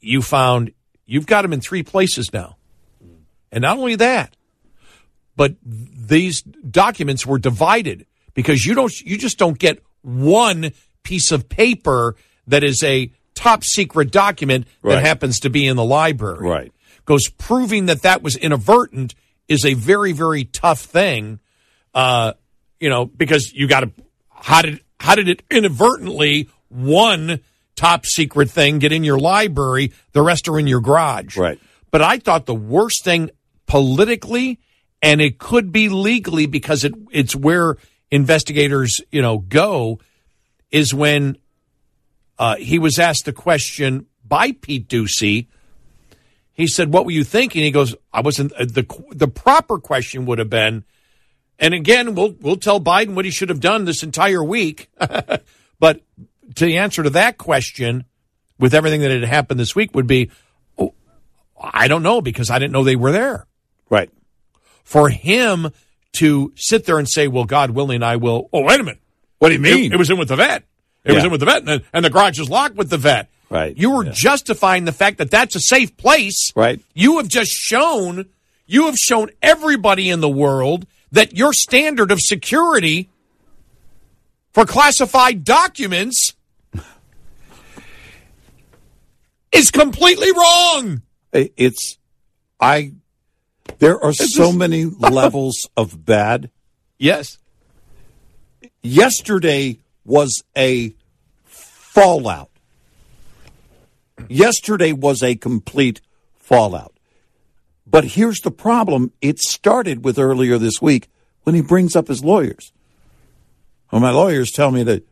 B: you found you've got him in three places now, and not only that, but these documents were divided because you don't you just don't get one piece of paper that is a top secret document
C: Right.
B: that happens to be in the library
C: Right.
B: goes proving that that was inadvertent is a very very tough thing uh you know because you got to how did how did it inadvertently one top secret thing get in your library the rest are in your garage
C: Right.
B: but i thought the worst thing politically and it could be legally because it it's where investigators you know go is when uh, he was asked the question by Pete Doocy. He said, "What were you thinking?" He goes, "I wasn't." Uh, the The proper question would have been, and again, we'll we'll tell Biden what he should have done this entire week. but to the answer to that question, with everything that had happened this week, would be, oh, I don't know because I didn't know they were there.
C: Right.
B: For him to sit there and say, "Well, God willing, I will." Oh, wait a minute.
C: What do you mean?
B: It, it was in with the vet. It was in with the vet, and, and the garage is locked with the vet.
C: Right.
B: You were
C: Yeah.
B: justifying the fact that that's a safe place.
C: Right.
B: You have just shown, you have shown everybody in the world that your standard of security for classified documents is completely wrong.
C: It's I. There are so many levels of bad.
B: Yes.
C: yesterday was a fallout. Yesterday was a complete fallout. But here's the problem it started with earlier this week when he brings up his lawyers. Well, my lawyers tell me that,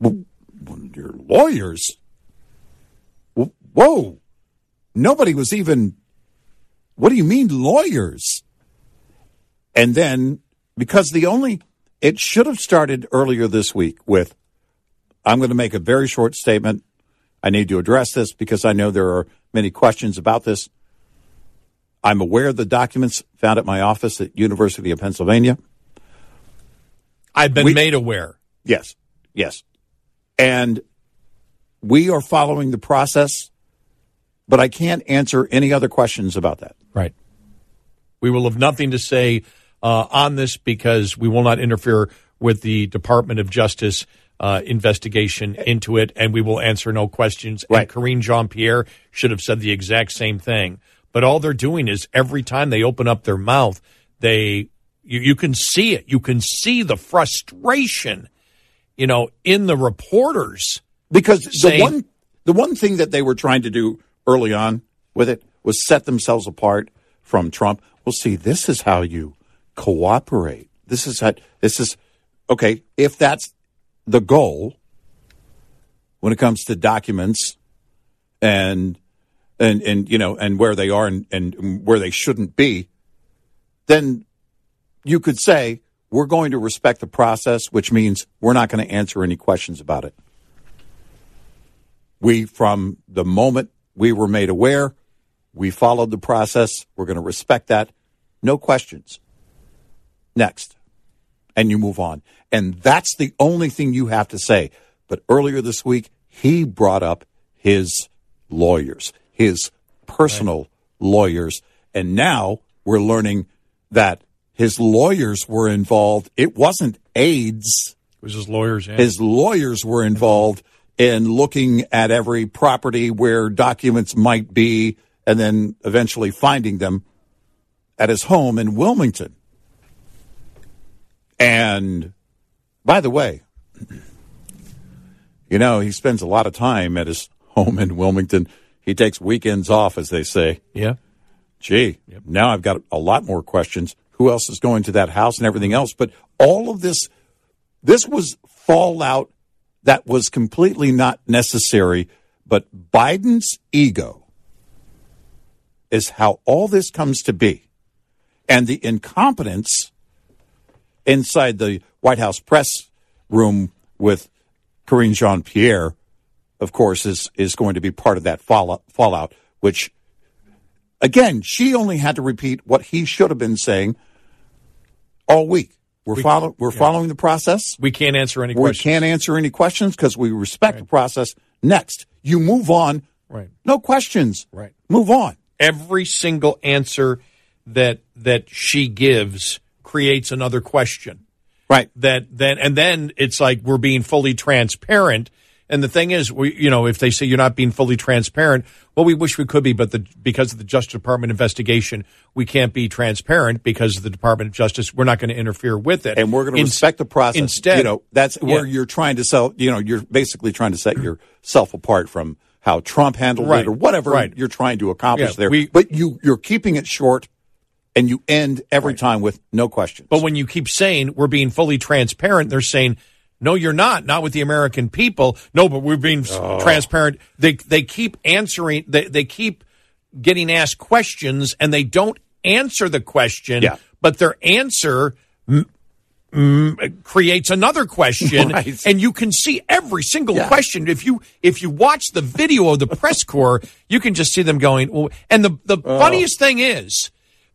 C: well, your lawyers? Whoa. Nobody was even, what do you mean, lawyers? And then, because the only, it should have started earlier this week with, I'm going to make a very short statement. I need to address this because I know there are many questions about this. I'm aware of the documents found at my office at University of Pennsylvania.
B: I've been
C: We-
B: made aware.
C: Yes, yes. And we are following the process, but I can't answer any other questions about that.
B: Right. We will have nothing to say uh, on this because we will not interfere with the Department of Justice uh, investigation into it, and we will answer no questions.
C: Right.
B: And Karine Jean Pierre should have said the exact same thing. But all they're doing is every time they open up their mouth, they you, you can see it. You can see the frustration, you know, in the reporters.
C: Because the one the one thing that they were trying to do early on with it was set themselves apart from Trump. Well, see, this is how you cooperate. This is how this is okay, if that's the goal when it comes to documents and and and you know and where they are and, and where they shouldn't be, then you could say we're going to respect the process, which means we're not going to answer any questions about it. We, from the moment we were made aware, we followed the process. We're going to respect that. No questions. Next. And you move on. And that's the only thing you have to say. But earlier this week, he brought up his lawyers, his personal lawyers. And now we're learning that his lawyers were involved. It wasn't aides.
B: It was his lawyers. Yeah.
C: His lawyers were involved in looking at every property where documents might be and then eventually finding them at his home in Wilmington. And by the way, you know, he spends a lot of time at his home in Wilmington. He takes weekends off, as they say.
B: yeah.
C: Gee, now I've got a lot more questions. Who else is going to that house and everything else? But all of this, this was fallout that was completely not necessary. But Biden's ego is how all this comes to be. And the incompetence inside the White House press room with Karine Jean Pierre, of course, is, is going to be part of that fallout, fallout, which again, she only had to repeat what he should have been saying all week. We're, follow, we're following the process.
B: We can't answer any
C: We
B: questions.
C: can't answer any questions because we respect the process. Next, you move on.
B: Right.
C: No questions.
B: Right.
C: Move on.
B: Every single answer that that she gives creates another question.
C: Right.
B: That then and then it's like we're being fully transparent. And the thing is, we you know, if they say you're not being fully transparent, well, we wish we could be, but the because of the Justice Department investigation, we can't be transparent because of the Department of Justice. We're not going to interfere with it,
C: And we're going to respect the process.
B: Instead,
C: you know, that's where
B: Yeah.
C: you're trying to sell, you know, you're basically trying to set yourself apart from how Trump handled
B: Right.
C: it or whatever
B: Right.
C: you're trying to accomplish
B: Yeah,
C: there.
B: we-
C: but you, you're keeping it short and you end every time with no questions.
B: But when you keep saying we're being fully transparent, they're saying, no, you're not. Not with the American people. No, but we're being
C: Oh.
B: transparent. They they keep answering. They they keep getting asked questions, and they don't answer the question.
C: Yeah.
B: But their answer. Mm, creates another question
C: Right.
B: and you can see every single
C: Yeah.
B: question if you if you watch the video of the press corps you can just see them going well, and the the
C: Oh.
B: funniest thing is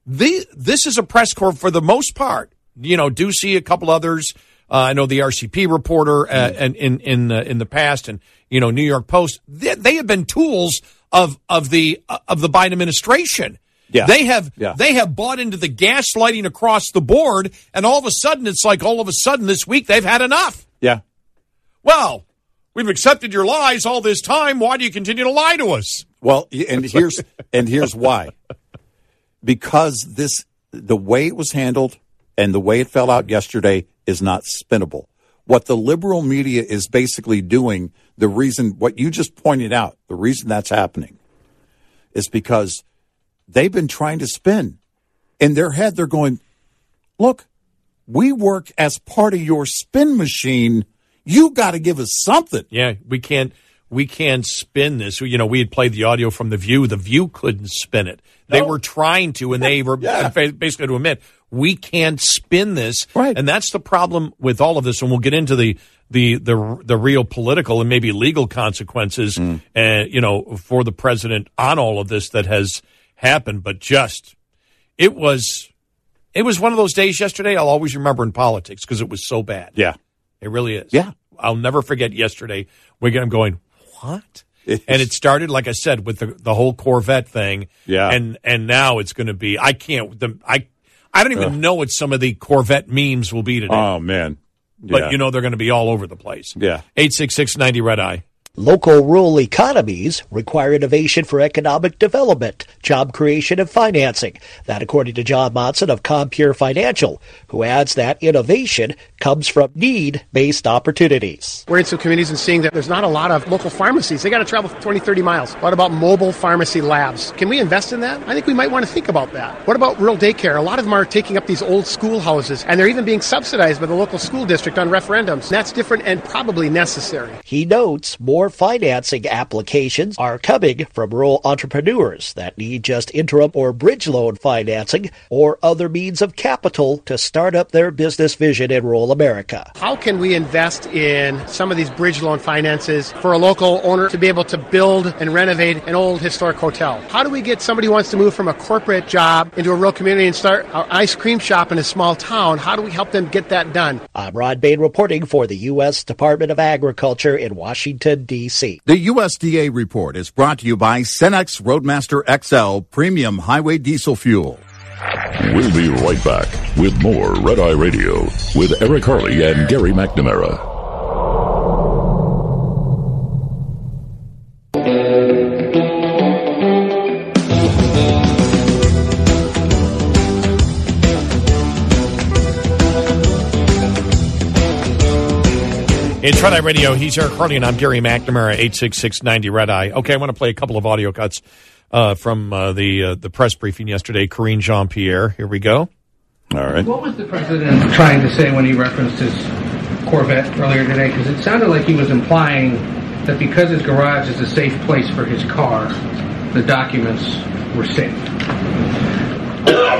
B: the, this is a press corps for the most part. You know, do see a couple others. Uh, I know the RCP reporter uh,
C: Mm.
B: and in in uh, in the past, and you know, New York Post. They, they have been tools of of the of the Biden administration.
C: Yeah.
B: They have
C: Yeah.
B: they have bought into the gaslighting across the board, and all of a sudden, it's like all of a sudden this week they've had enough.
C: yeah.
B: Well, we've accepted your lies all this time. Why do you continue to lie to us?
C: Well, and here's and here's why. Because this the way it was handled and the way it fell out yesterday is not spinnable. What the liberal media is basically doing, the reason, what you just pointed out, the reason that's happening is because they've been trying to spin. In their head, they're going, look, we work as part of your spin machine. You got to give us something.
B: Yeah, we can't we can't spin this. You know, we had played the audio from the View. The View couldn't spin it. They
C: No.
B: were trying to, and they were
C: Yeah.
B: basically to admit we can't spin this.
C: Right.
B: and that's the problem with all of this. And we'll get into the the the the real political and maybe legal consequences,
C: Mm.
B: uh, you know, for the president on all of this that has happened. But just it was. It was one of those days yesterday I'll always remember in politics because it was so bad.
C: Yeah.
B: It really is.
C: Yeah.
B: I'll never forget yesterday. We I'm going, what? and it started, like I said, with the, the whole Corvette thing.
C: Yeah.
B: And and now it's going to be. I can't. The, I I don't even know what some of the Corvette memes will be today.
C: Oh, man.
B: but you know they're going to be all over the place.
C: Yeah.
B: Eight six six ninety red eye.
I: Local rural economies require innovation for economic development, job creation, and financing. That according to John Monson of Compeer Financial, who adds that innovation comes from need-based opportunities.
J: We're in some communities and seeing that there's not a lot of local pharmacies. They got to travel 20, 30 miles. What about mobile pharmacy labs? Can we invest in that? I think we might want to think about that. What about rural daycare? A lot of them are taking up these old schoolhouses, and they're even being subsidized by the local school district on referendums. That's different and probably necessary.
I: He notes more financing applications are coming from rural entrepreneurs that need just interim or bridge loan financing or other means of capital to start up their business vision in rural America.
J: How can we invest in some of these bridge loan finances for a local owner to be able to build and renovate an old historic hotel? How do we get somebody who wants to move from a corporate job into a rural community and start an ice cream shop in a small town? How do we help them get that done?
I: I'm Rod Bain reporting for the U.S. Department of Agriculture in Washington, D.C.
C: The USDA report is brought to you by Cenex Roadmaster XL Premium Highway Diesel Fuel.
A: We'll be right back with more Red Eye Radio with Eric Harley and Gary McNamara.
B: It's Red Eye Radio. He's Eric Harley, and I'm Gary McNamara, 86690 Red Eye. Okay, I want to play a couple of audio cuts uh, from uh, the uh, the press briefing yesterday. Karine Jean Pierre. Here we go.
C: All right.
K: What was the president trying to say when he referenced his Corvette earlier today? Because it sounded like he was implying that because his garage is a safe place for his car, the documents were safe.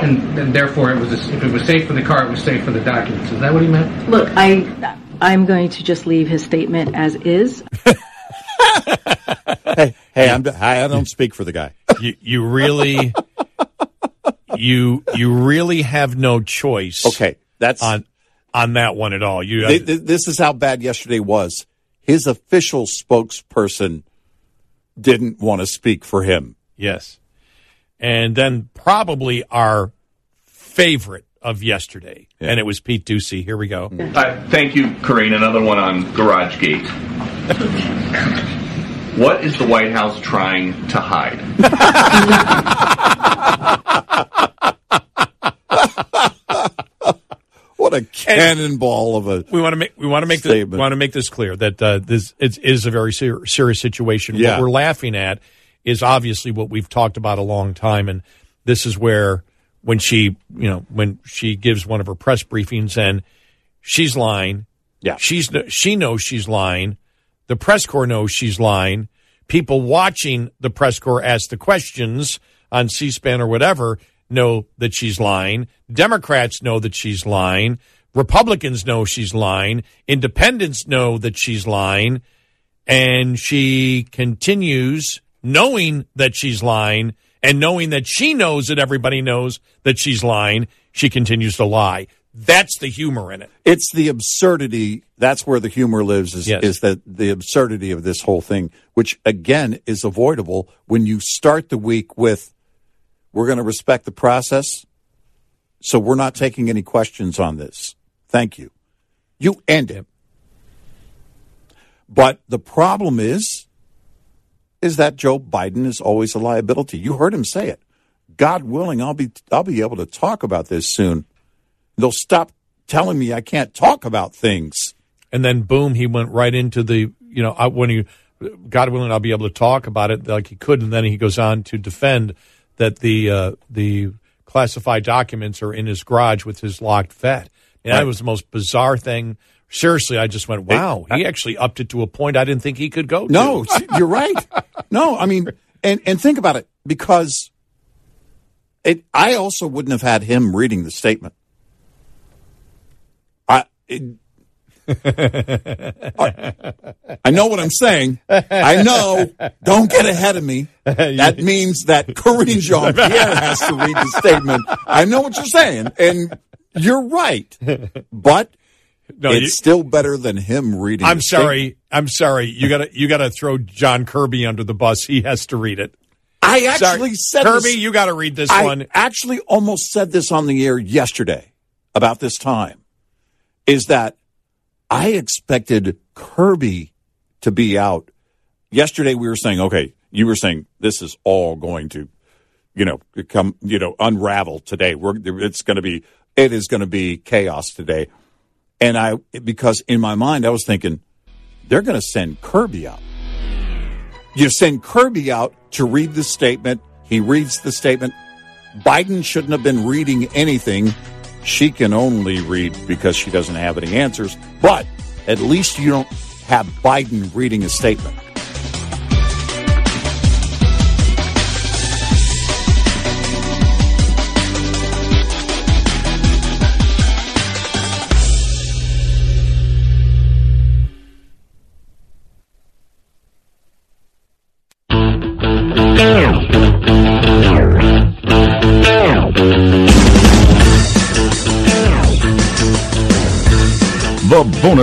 K: And, and therefore, it was a, if it was safe for the car, it was safe for the documents. Is that what he meant?
E: Look, I, I'm going to just leave his statement as is.
C: Hey, hey, I'm, I don't speak for the guy.
B: You, you really, you you really have no choice.
C: Okay, that's
B: on on that one at all. You uh,
C: Th- th- this is how bad yesterday was. His official spokesperson didn't want to speak for him.
B: Yes. And then probably our favorite of yesterday. And it was Pete Doocy. Here we go.
F: Uh, thank you, Karine. Another one on GarageGate. what is the White House trying to hide?
C: What a cannonball of a
B: We want to make we want to make this, want to make this clear that uh, this it is a very ser- serious situation.
C: Yeah.
B: What we're laughing at is obviously what we've talked about a long time, and this is where when she you know when she gives one of her press briefings and she's lying.
C: Yeah.
B: she's she knows she's lying. The press corps knows she's lying. People watching the press corps ask the questions on C-SPAN or whatever know that she's lying. Democrats know that she's lying. Republicans know she's lying. Independents know that she's lying. And she continues knowing that she's lying and knowing that she knows that everybody knows that she's lying. She continues to lie. That's the humor in it.
C: It's the absurdity. That's where the humor lives. Is,
B: Yes.
C: is that the absurdity of this whole thing, which again is avoidable when you start the week with, "We're going to respect the process, so we're not taking any questions on this." Thank you. You end it. But the problem is, is that Joe Biden is always a liability. You heard him say it. God willing, I'll be I'll be able to talk about this soon. They'll stop telling me I can't talk about things.
B: and then boom, he went right into the you know I- when he, God willing, I'll be able to talk about it like he could, and then he goes on to defend that the uh, the classified documents are in his garage with his locked vet. And that was the most bizarre thing. Seriously, I just went, wow, he actually upped it to a point I didn't think he could go to.
C: No, you're right. No, I mean, and and think about it because it. I also wouldn't have had him reading the statement. I. It, I, I know what I'm saying. I know. Don't get ahead of me. That means that Karine Jean Pierre has to read the statement. I know what you're saying, and you're right. But
B: No,
C: it's
B: you-
C: still better than him reading.
B: I'm sorry. I'm sorry. You gotta you gotta throw John Kirby under the bus. He has to read it.
C: I
B: Sorry.
C: actually said
B: Kirby,
C: this-
B: you got to read this one.
C: I
B: one.
C: actually almost said this on the air yesterday about this time. Is that I expected Kirby to be out. Yesterday we were saying, okay, you were saying this is all going to, you know, come, you know, unravel today. We're it's going to be it is going to be chaos today. And I because in my mind I was thinking they're going to send Kirby out. You send Kirby out to read the statement. He reads the statement. Biden shouldn't have been reading anything. She can only read because she doesn't have any answers. But at least you don't have Biden reading a statement.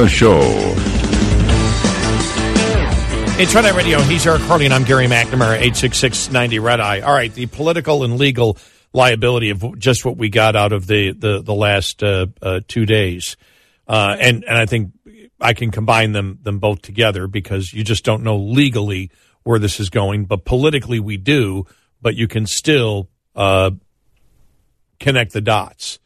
A: Show.
B: It's Red Eye Radio. He's Eric Harley, and I'm Gary McNamara, 86690 Red Eye. All right, the political and legal liability of just what we got out of the, the, the last uh, uh, two days. Uh, and, and I think I can combine them, them both together because you just don't know legally where this is going, but politically we do, but you can still uh, connect the dots.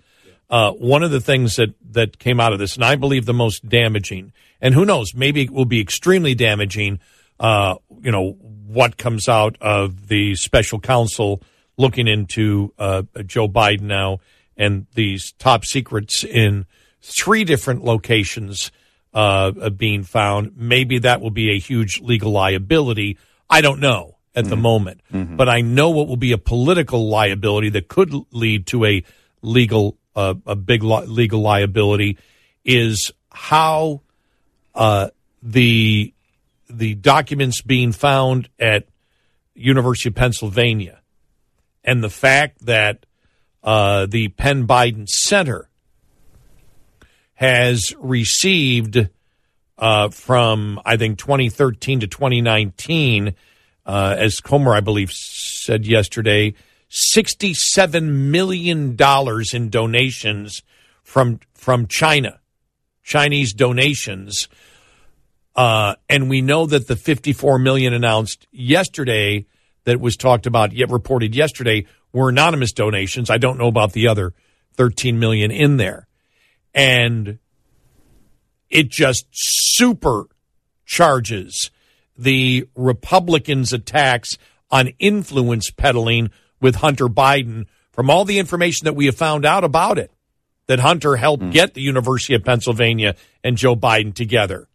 B: Uh, one of the things that, that came out of this, and I believe the most damaging, and who knows, maybe it will be extremely damaging, uh, you know, what comes out of the special counsel looking into uh, Joe Biden now and these top secrets in three different locations uh, uh, being found. Maybe that will be a huge legal liability. I don't know at the moment, but I know what will be a political liability that could lead to a legal, uh, a big li- legal liability is how uh, the the documents being found at University of Pennsylvania and the fact that uh, the Penn Biden Center has received uh, from I think 2013 to 2019, uh, as Comer I believe said yesterday, 67 million dollars in donations from from China, Chinese donations. Uh, and we know that the 54 million announced yesterday that was talked about, yet reported yesterday, were anonymous donations. I don't know about the other 13 million in there. And it just supercharges the Republicans' attacks on influence peddling with Hunter Biden from all the information that we have found out about it. That Hunter helped get the University of Pennsylvania and Joe Biden together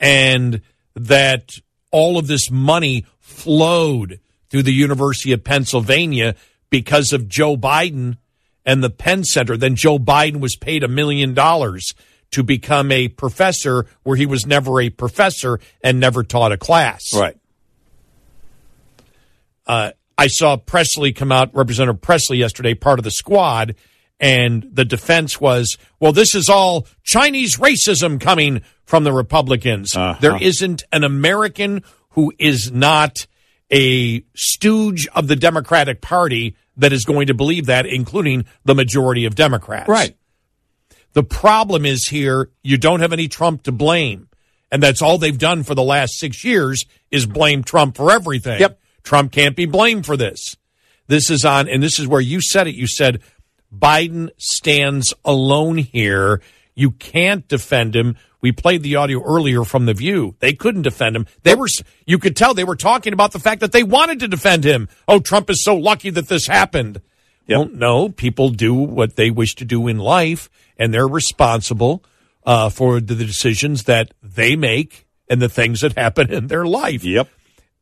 B: and that all of this money flowed through the University of Pennsylvania because of Joe Biden and the Penn Center. Then Joe Biden was paid a million dollars to become a professor where he was never a professor and never taught a class.
C: Right.
B: Uh, I saw Pressley come out, Representative Pressley yesterday, part of the squad, and the defense was, well, this is all Chinese racism coming from the Republicans. Uh-huh. There isn't an American who is not a stooge of the Democratic Party that is going to believe that, including the majority of Democrats.
C: Right.
B: The problem is here, you don't have any Trump to blame. And that's all they've done for the last six years is blame Trump for everything.
C: Yep.
B: Trump can't be blamed for this. This is on, and this is where you said it. You said Biden stands alone here. You can't defend him. We played the audio earlier from The View. They couldn't defend him. They were, you could tell they were talking about the fact that they wanted to defend him. Oh, Trump is so lucky that this happened. Well, no, people do what they wish to do in life, and they're responsible uh, for the decisions that they make and the things that happen in their life.
C: Yep.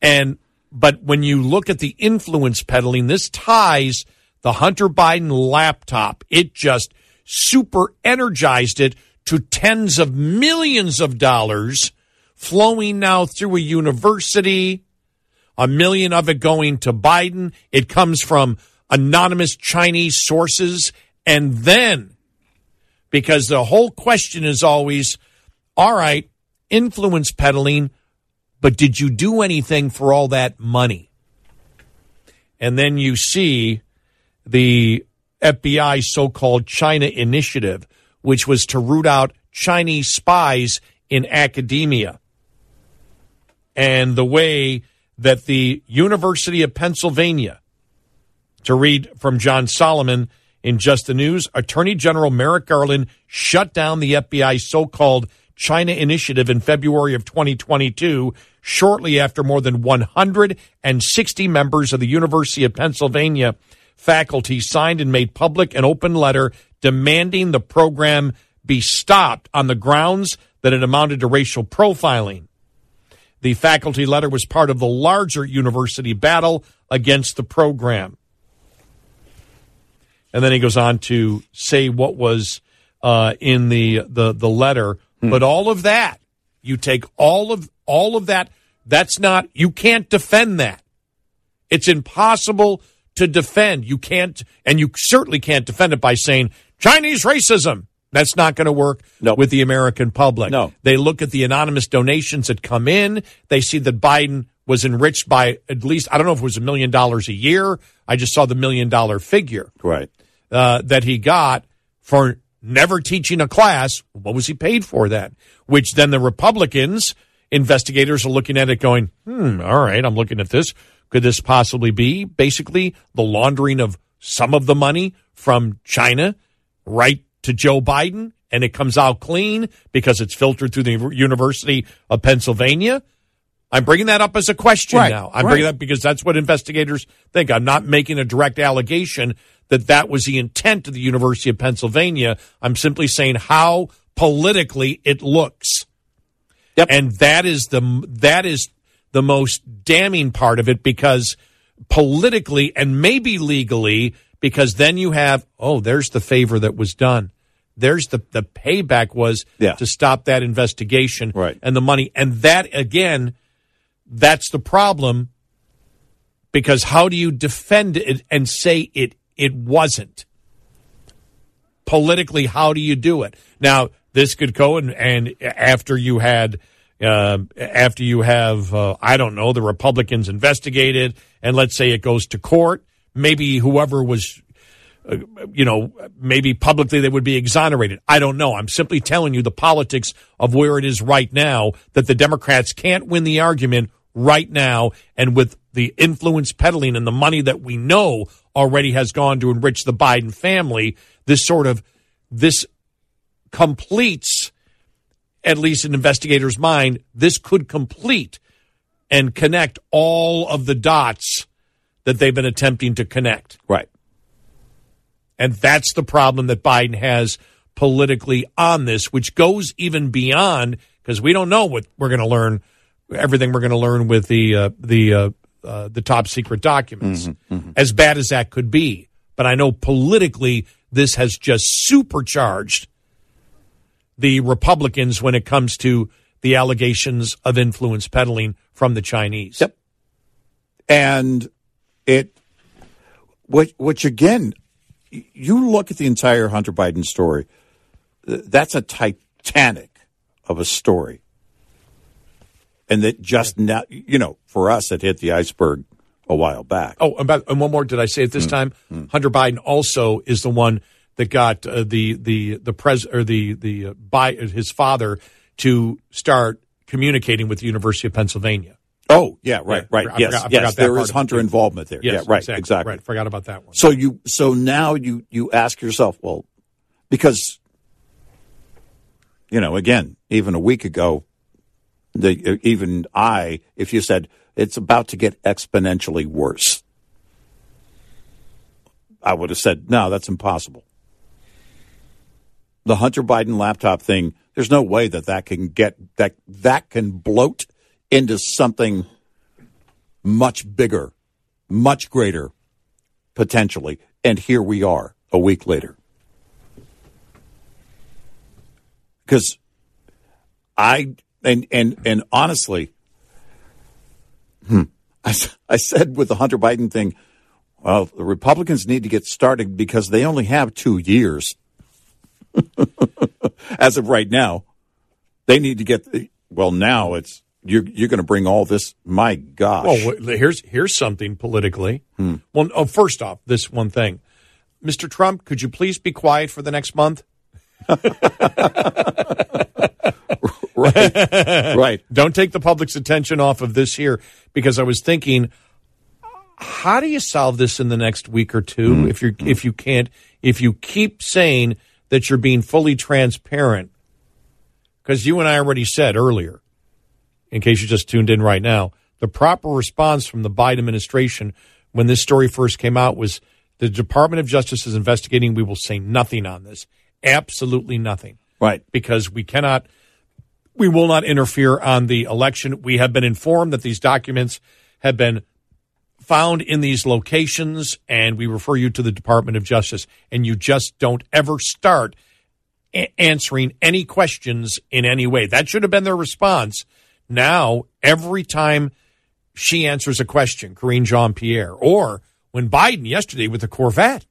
B: And but when you look at the influence peddling, this ties the Hunter Biden laptop. It just super energized it to tens of millions of dollars flowing now through a university, a million of it going to Biden. It comes from anonymous Chinese sources. And then, because the whole question is always, all right, influence peddling, but did you do anything for all that money? And then you see the FBI so called China initiative, which was to root out Chinese spies in academia. And the way that the University of Pennsylvania, to read from John Solomon in Just the News, Attorney General Merrick Garland shut down the FBI's so called China initiative in February of 2022, shortly after more than 160 members of the University of Pennsylvania faculty signed and made public an open letter demanding the program be stopped on the grounds that it amounted to racial profiling. The faculty letter was part of the larger university battle against the program. And then he goes on to say what was uh, in the, the the letter. But all of that, you take all of all of that. That's not you can't defend that. It's impossible to defend. You can't, and you certainly can't defend it by saying Chinese racism. That's not going to work with the American public.
C: No.
B: They look at the anonymous donations that come in. They see that Biden was enriched by at least, I don't know if it was a million dollars a year. I just saw the million dollar figure.
C: Right.
B: Uh, that he got for never teaching a class. What was he paid for that? Which then the Republicans investigators are looking at it going, hmm, all right, I'm looking at this. Could this possibly be basically the laundering of some of the money from China right to Joe Biden and it comes out clean because it's filtered through the University of Pennsylvania? I'm bringing that up as a question
C: Right,
B: now. I'm
C: right.
B: bringing that up because that's what investigators think. I'm not making a direct allegation that that was the intent of the University of Pennsylvania. I'm simply saying how politically it looks.
C: Yep.
B: And that is the that is the most damning part of it because politically and maybe legally because then you have oh there's the favor that was done. There's the the payback was
C: Yeah.
B: to stop that investigation
C: Right.
B: and the money and that again that's the problem because how do you defend it and say it it wasn't politically how do you do it now this could go and, and after you had uh, after you have uh, i don't know the republicans investigated and let's say it goes to court maybe whoever was uh, you know, maybe publicly they would be exonerated. I don't know. I'm simply telling you the politics of where it is right now that the Democrats can't win the argument right now. And with the influence peddling and the money that we know already has gone to enrich the Biden family, this sort of, this completes, at least in investigators' mind, this could complete and connect all of the dots that they've been attempting to connect.
C: Right.
B: And that's the problem that Biden has politically on this, which goes even beyond because we don't know what we're going to learn, everything we're going to learn with the uh, the uh, uh, the top secret documents. As bad as that could be, but I know politically this has just supercharged the Republicans when it comes to the allegations of influence peddling from the Chinese.
C: Yep. And it, which, which again, you look at the entire Hunter Biden story, that's a titanic of a story. And that just now, you know, for us, it hit the iceberg a while back.
B: Oh, and, by, and one more. Did I say it this time? Hunter Biden also is the one that got uh, the the the pres or the the uh, by his father to start communicating with the University of Pennsylvania.
C: Oh, yeah, right, right.
B: I
C: yes,
B: forgot- forgot
C: yes.
B: that
C: There is Hunter involvement there.
B: Yes,
C: yeah, right,
B: exactly,
C: exactly.
B: Right, forgot about that one.
C: So you, so now you you ask yourself, well, because you know, again, even a week ago, the even I, if you said it's about to get exponentially worse, I would have said no, that's impossible. The Hunter Biden laptop thing, there's no way that that can get that that can bloat into something much bigger, much greater, potentially. And here we are a week later. Because I and and and honestly, hmm, I, I said with the Hunter Biden thing, well, the Republicans need to get started because they only have two years. As of right now, they need to get. The, well, now it's you're you're going to bring all this. My gosh!
B: Well, here's here's something politically.
C: Hmm.
B: Well, oh, first off, this one thing, Mr. Trump, could you please be quiet for the next month?
C: right, right.
B: Don't take the public's attention off of this here because I was thinking, how do you solve this in the next week or 2
C: Hmm.
B: if you if you can't if you keep saying that you're being fully transparent? Because you and I already said earlier, in case you just tuned in right now, the proper response from the Biden administration when this story first came out was the Department of Justice is investigating. We will say nothing on this. Absolutely nothing.
C: Right.
B: Because we cannot, we will not interfere on the election. We have been informed that these documents have been found in these locations, and we refer you to the Department of Justice. And you just don't ever start a- answering any questions in any way. That should have been their response. Now, every time she answers a question, Karine Jean Pierre, or when Biden yesterday with the Corvette.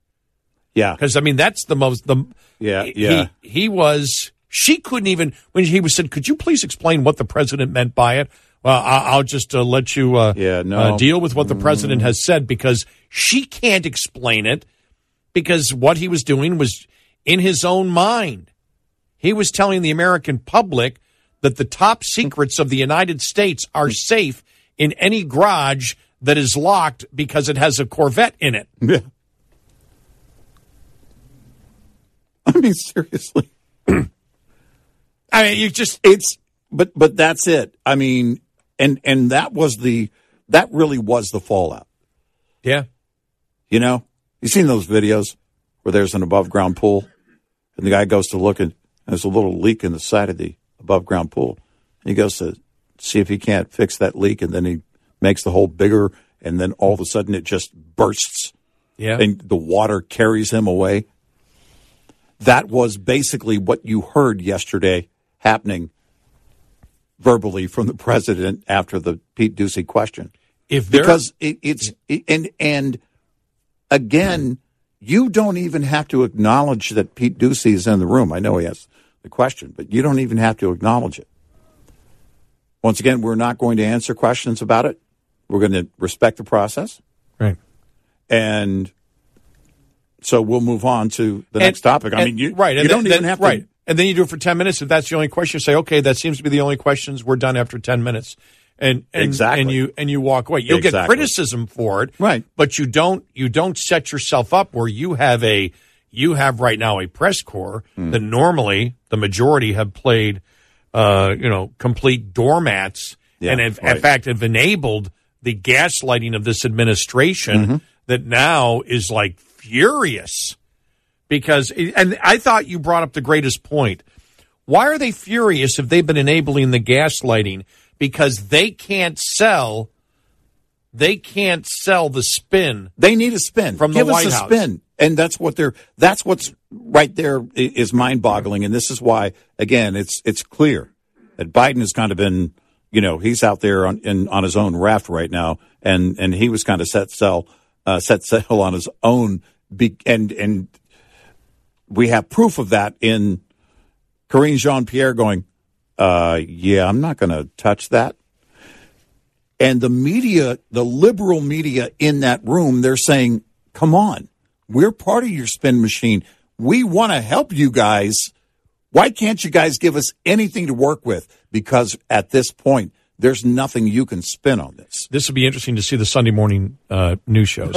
C: Yeah.
B: Because, I mean, that's the most, the,
C: Yeah, yeah.
B: He, he was, she couldn't even, when he was said, could you please explain what the president meant by it? Well, I, I'll just uh, let you uh,
C: Yeah, no.
B: uh, deal with what the president has said because she can't explain it because what he was doing was in his own mind. He was telling the American public that the top secrets of the United States are safe in any garage that is locked because it has a Corvette in it.
C: Yeah. I mean, seriously.
B: I mean, you just
C: it's but but that's it. I mean, and and that was the that really was the fallout.
B: Yeah.
C: You know, you seen those videos where there's an above ground pool, and the guy goes to look and there's a little leak in the side of the above ground pool. And he goes to see if he can't fix that leak, and then he makes the hole bigger, and then all of a sudden it just bursts.
B: Yeah.
C: and the water carries him away. That was basically what you heard yesterday happening verbally from the president after the Pete Doocy question.
B: If
C: because it, it's it, and and again, you don't even have to acknowledge that Pete Doocy is in the room. I know he has the question, but you don't even have to acknowledge it. Once again, we're not going to answer questions about it. We're going to respect the process.
B: Right.
C: And so we'll move on to the
B: And-
C: next topic. I
B: and-
C: mean, you,
B: right,
C: you don't
B: then,
C: even
B: then-
C: have
B: right.
C: To.
B: And then you do it for ten minutes. If that's the only question, you say, okay, that seems to be the only questions. We're done after ten minutes, and and
C: Exactly.
B: and you and you walk away. You'll get criticism for it,
C: Right.
B: But you don't you don't set yourself up where you have a you have right now a press corps
C: Hmm.
B: that normally the majority have played, uh, you know, complete doormats,
C: Yeah,
B: and have,
C: right.
B: in fact have enabled the gaslighting of this administration
C: Mm-hmm.
B: that now is like furious because and I thought you brought up the greatest point. Why are they furious if they've been enabling the gaslighting? Because they can't sell they can't sell the spin.
C: They need a spin
B: From the
C: Give
B: White
C: us a
B: House.
C: spin, and that's what they're. That's what's right there is mind boggling, and this is why again it's it's clear that Biden has kind of been, you know, he's out there on in, on his own raft right now, and and he was kind of set sail uh, set sail on his own, be, and and we have proof of that in Karine Jean Pierre going, uh, yeah, I'm not going to touch that. And the media, the liberal media in that room, they're saying, come on, we're part of your spin machine. We want to help you guys. Why can't you guys give us anything to work with? Because at this point, there's nothing you can spin on this.
B: This would be interesting to see the Sunday morning uh, news shows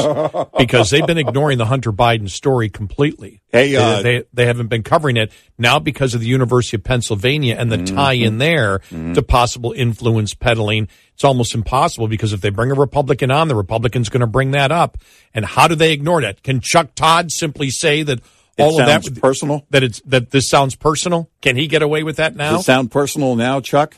B: because they've been ignoring the Hunter Biden story completely.
C: Hey, uh,
B: they, they they haven't been covering it now because of the University of Pennsylvania and the tie in there to possible influence peddling. It's almost impossible because if they bring a Republican on, the Republican's going to bring that up. And how do they ignore that? Can Chuck Todd simply say that
C: It
B: all of that
C: personal.
B: that it's that this sounds personal? Can he get away with that now?
C: Does it sound personal now, Chuck?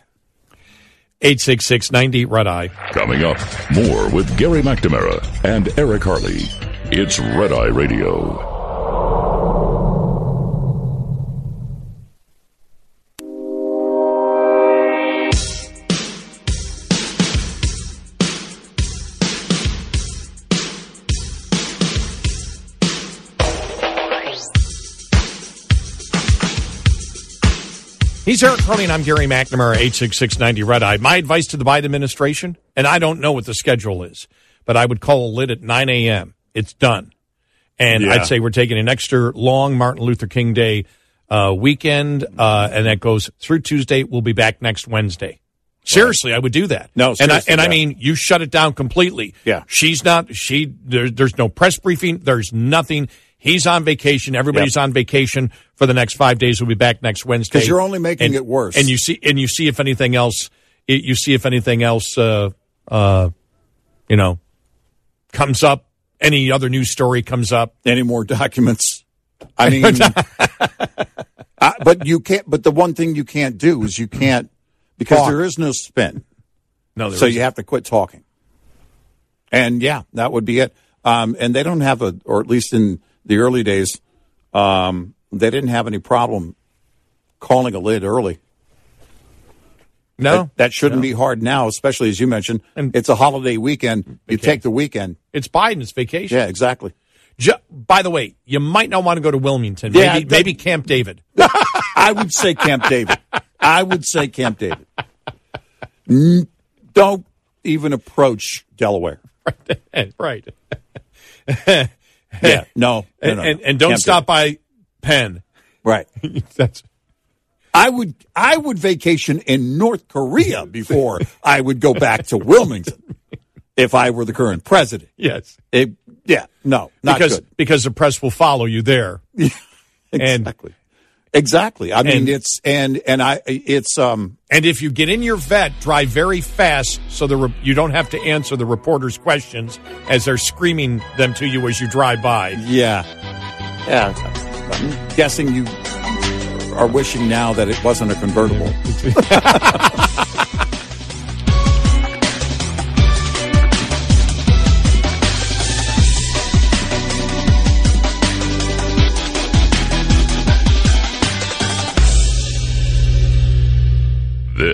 B: 866 Red Eye.
A: Coming up, more with Gary McNamara and Eric Harley. It's Red Eye Radio.
B: He's Eric Harley, and I'm Gary McNamara, 86690 Red Eye. My advice to the Biden administration, and I don't know what the schedule is, but I would call a lid at 9 a.m. It's done. And
C: Yeah.
B: I'd say we're taking an extra long Martin Luther King Day uh, weekend, uh, and that goes through Tuesday. We'll be back next Wednesday. Seriously, I would do that.
C: No,
B: and I,
C: seriously,
B: and I mean, you shut it down completely.
C: Yeah.
B: she's not. She there, there's no press briefing. There's nothing. He's on vacation. Everybody's on vacation for the next five days. We'll be back next Wednesday.
C: 'Cause you're only making
B: And-
C: it worse.
B: And you see, and you see if anything else. You see if anything else. Uh, uh, you know, comes up. Any other news story comes up.
C: Any more documents? I mean, I, but you can't. But the one thing you can't do is you can't because
B: Talk.
C: there is no spin.
B: No, there
C: so
B: isn't.
C: you have to quit talking. And yeah, that would be it. Um, and they don't have a, or at least in the early days, um, they didn't have any problem calling a lid early.
B: No,
C: that, that shouldn't be hard now, especially as you mentioned.
B: And-
C: it's a holiday weekend. You take the weekend.
B: it's Biden's vacation.
C: Yeah, exactly.
B: By the way, you might not want to go to Wilmington.
C: Yeah,
B: maybe,
C: that-
B: maybe Camp David.
C: I would say Camp David. I would say Camp David. N- Don't even approach Delaware.
B: Right. right.
C: Yeah, no, no,
B: and,
C: no,
B: and, and don't stop by Penn.
C: Right.
B: That's
C: I would I would vacation in North Korea before I would go back to Wilmington if I were the current president.
B: yes,
C: It, yeah, no, not
B: because
C: good.
B: because the press will follow you there. And
C: Exactly. I mean,
B: And-
C: it's and and I it's um
B: and if you get in your vet, drive very fast so the re- you don't have to answer the reporters' questions as they're screaming them to you as you drive by.
C: yeah yeah. I'm guessing you are wishing now that it wasn't a convertible.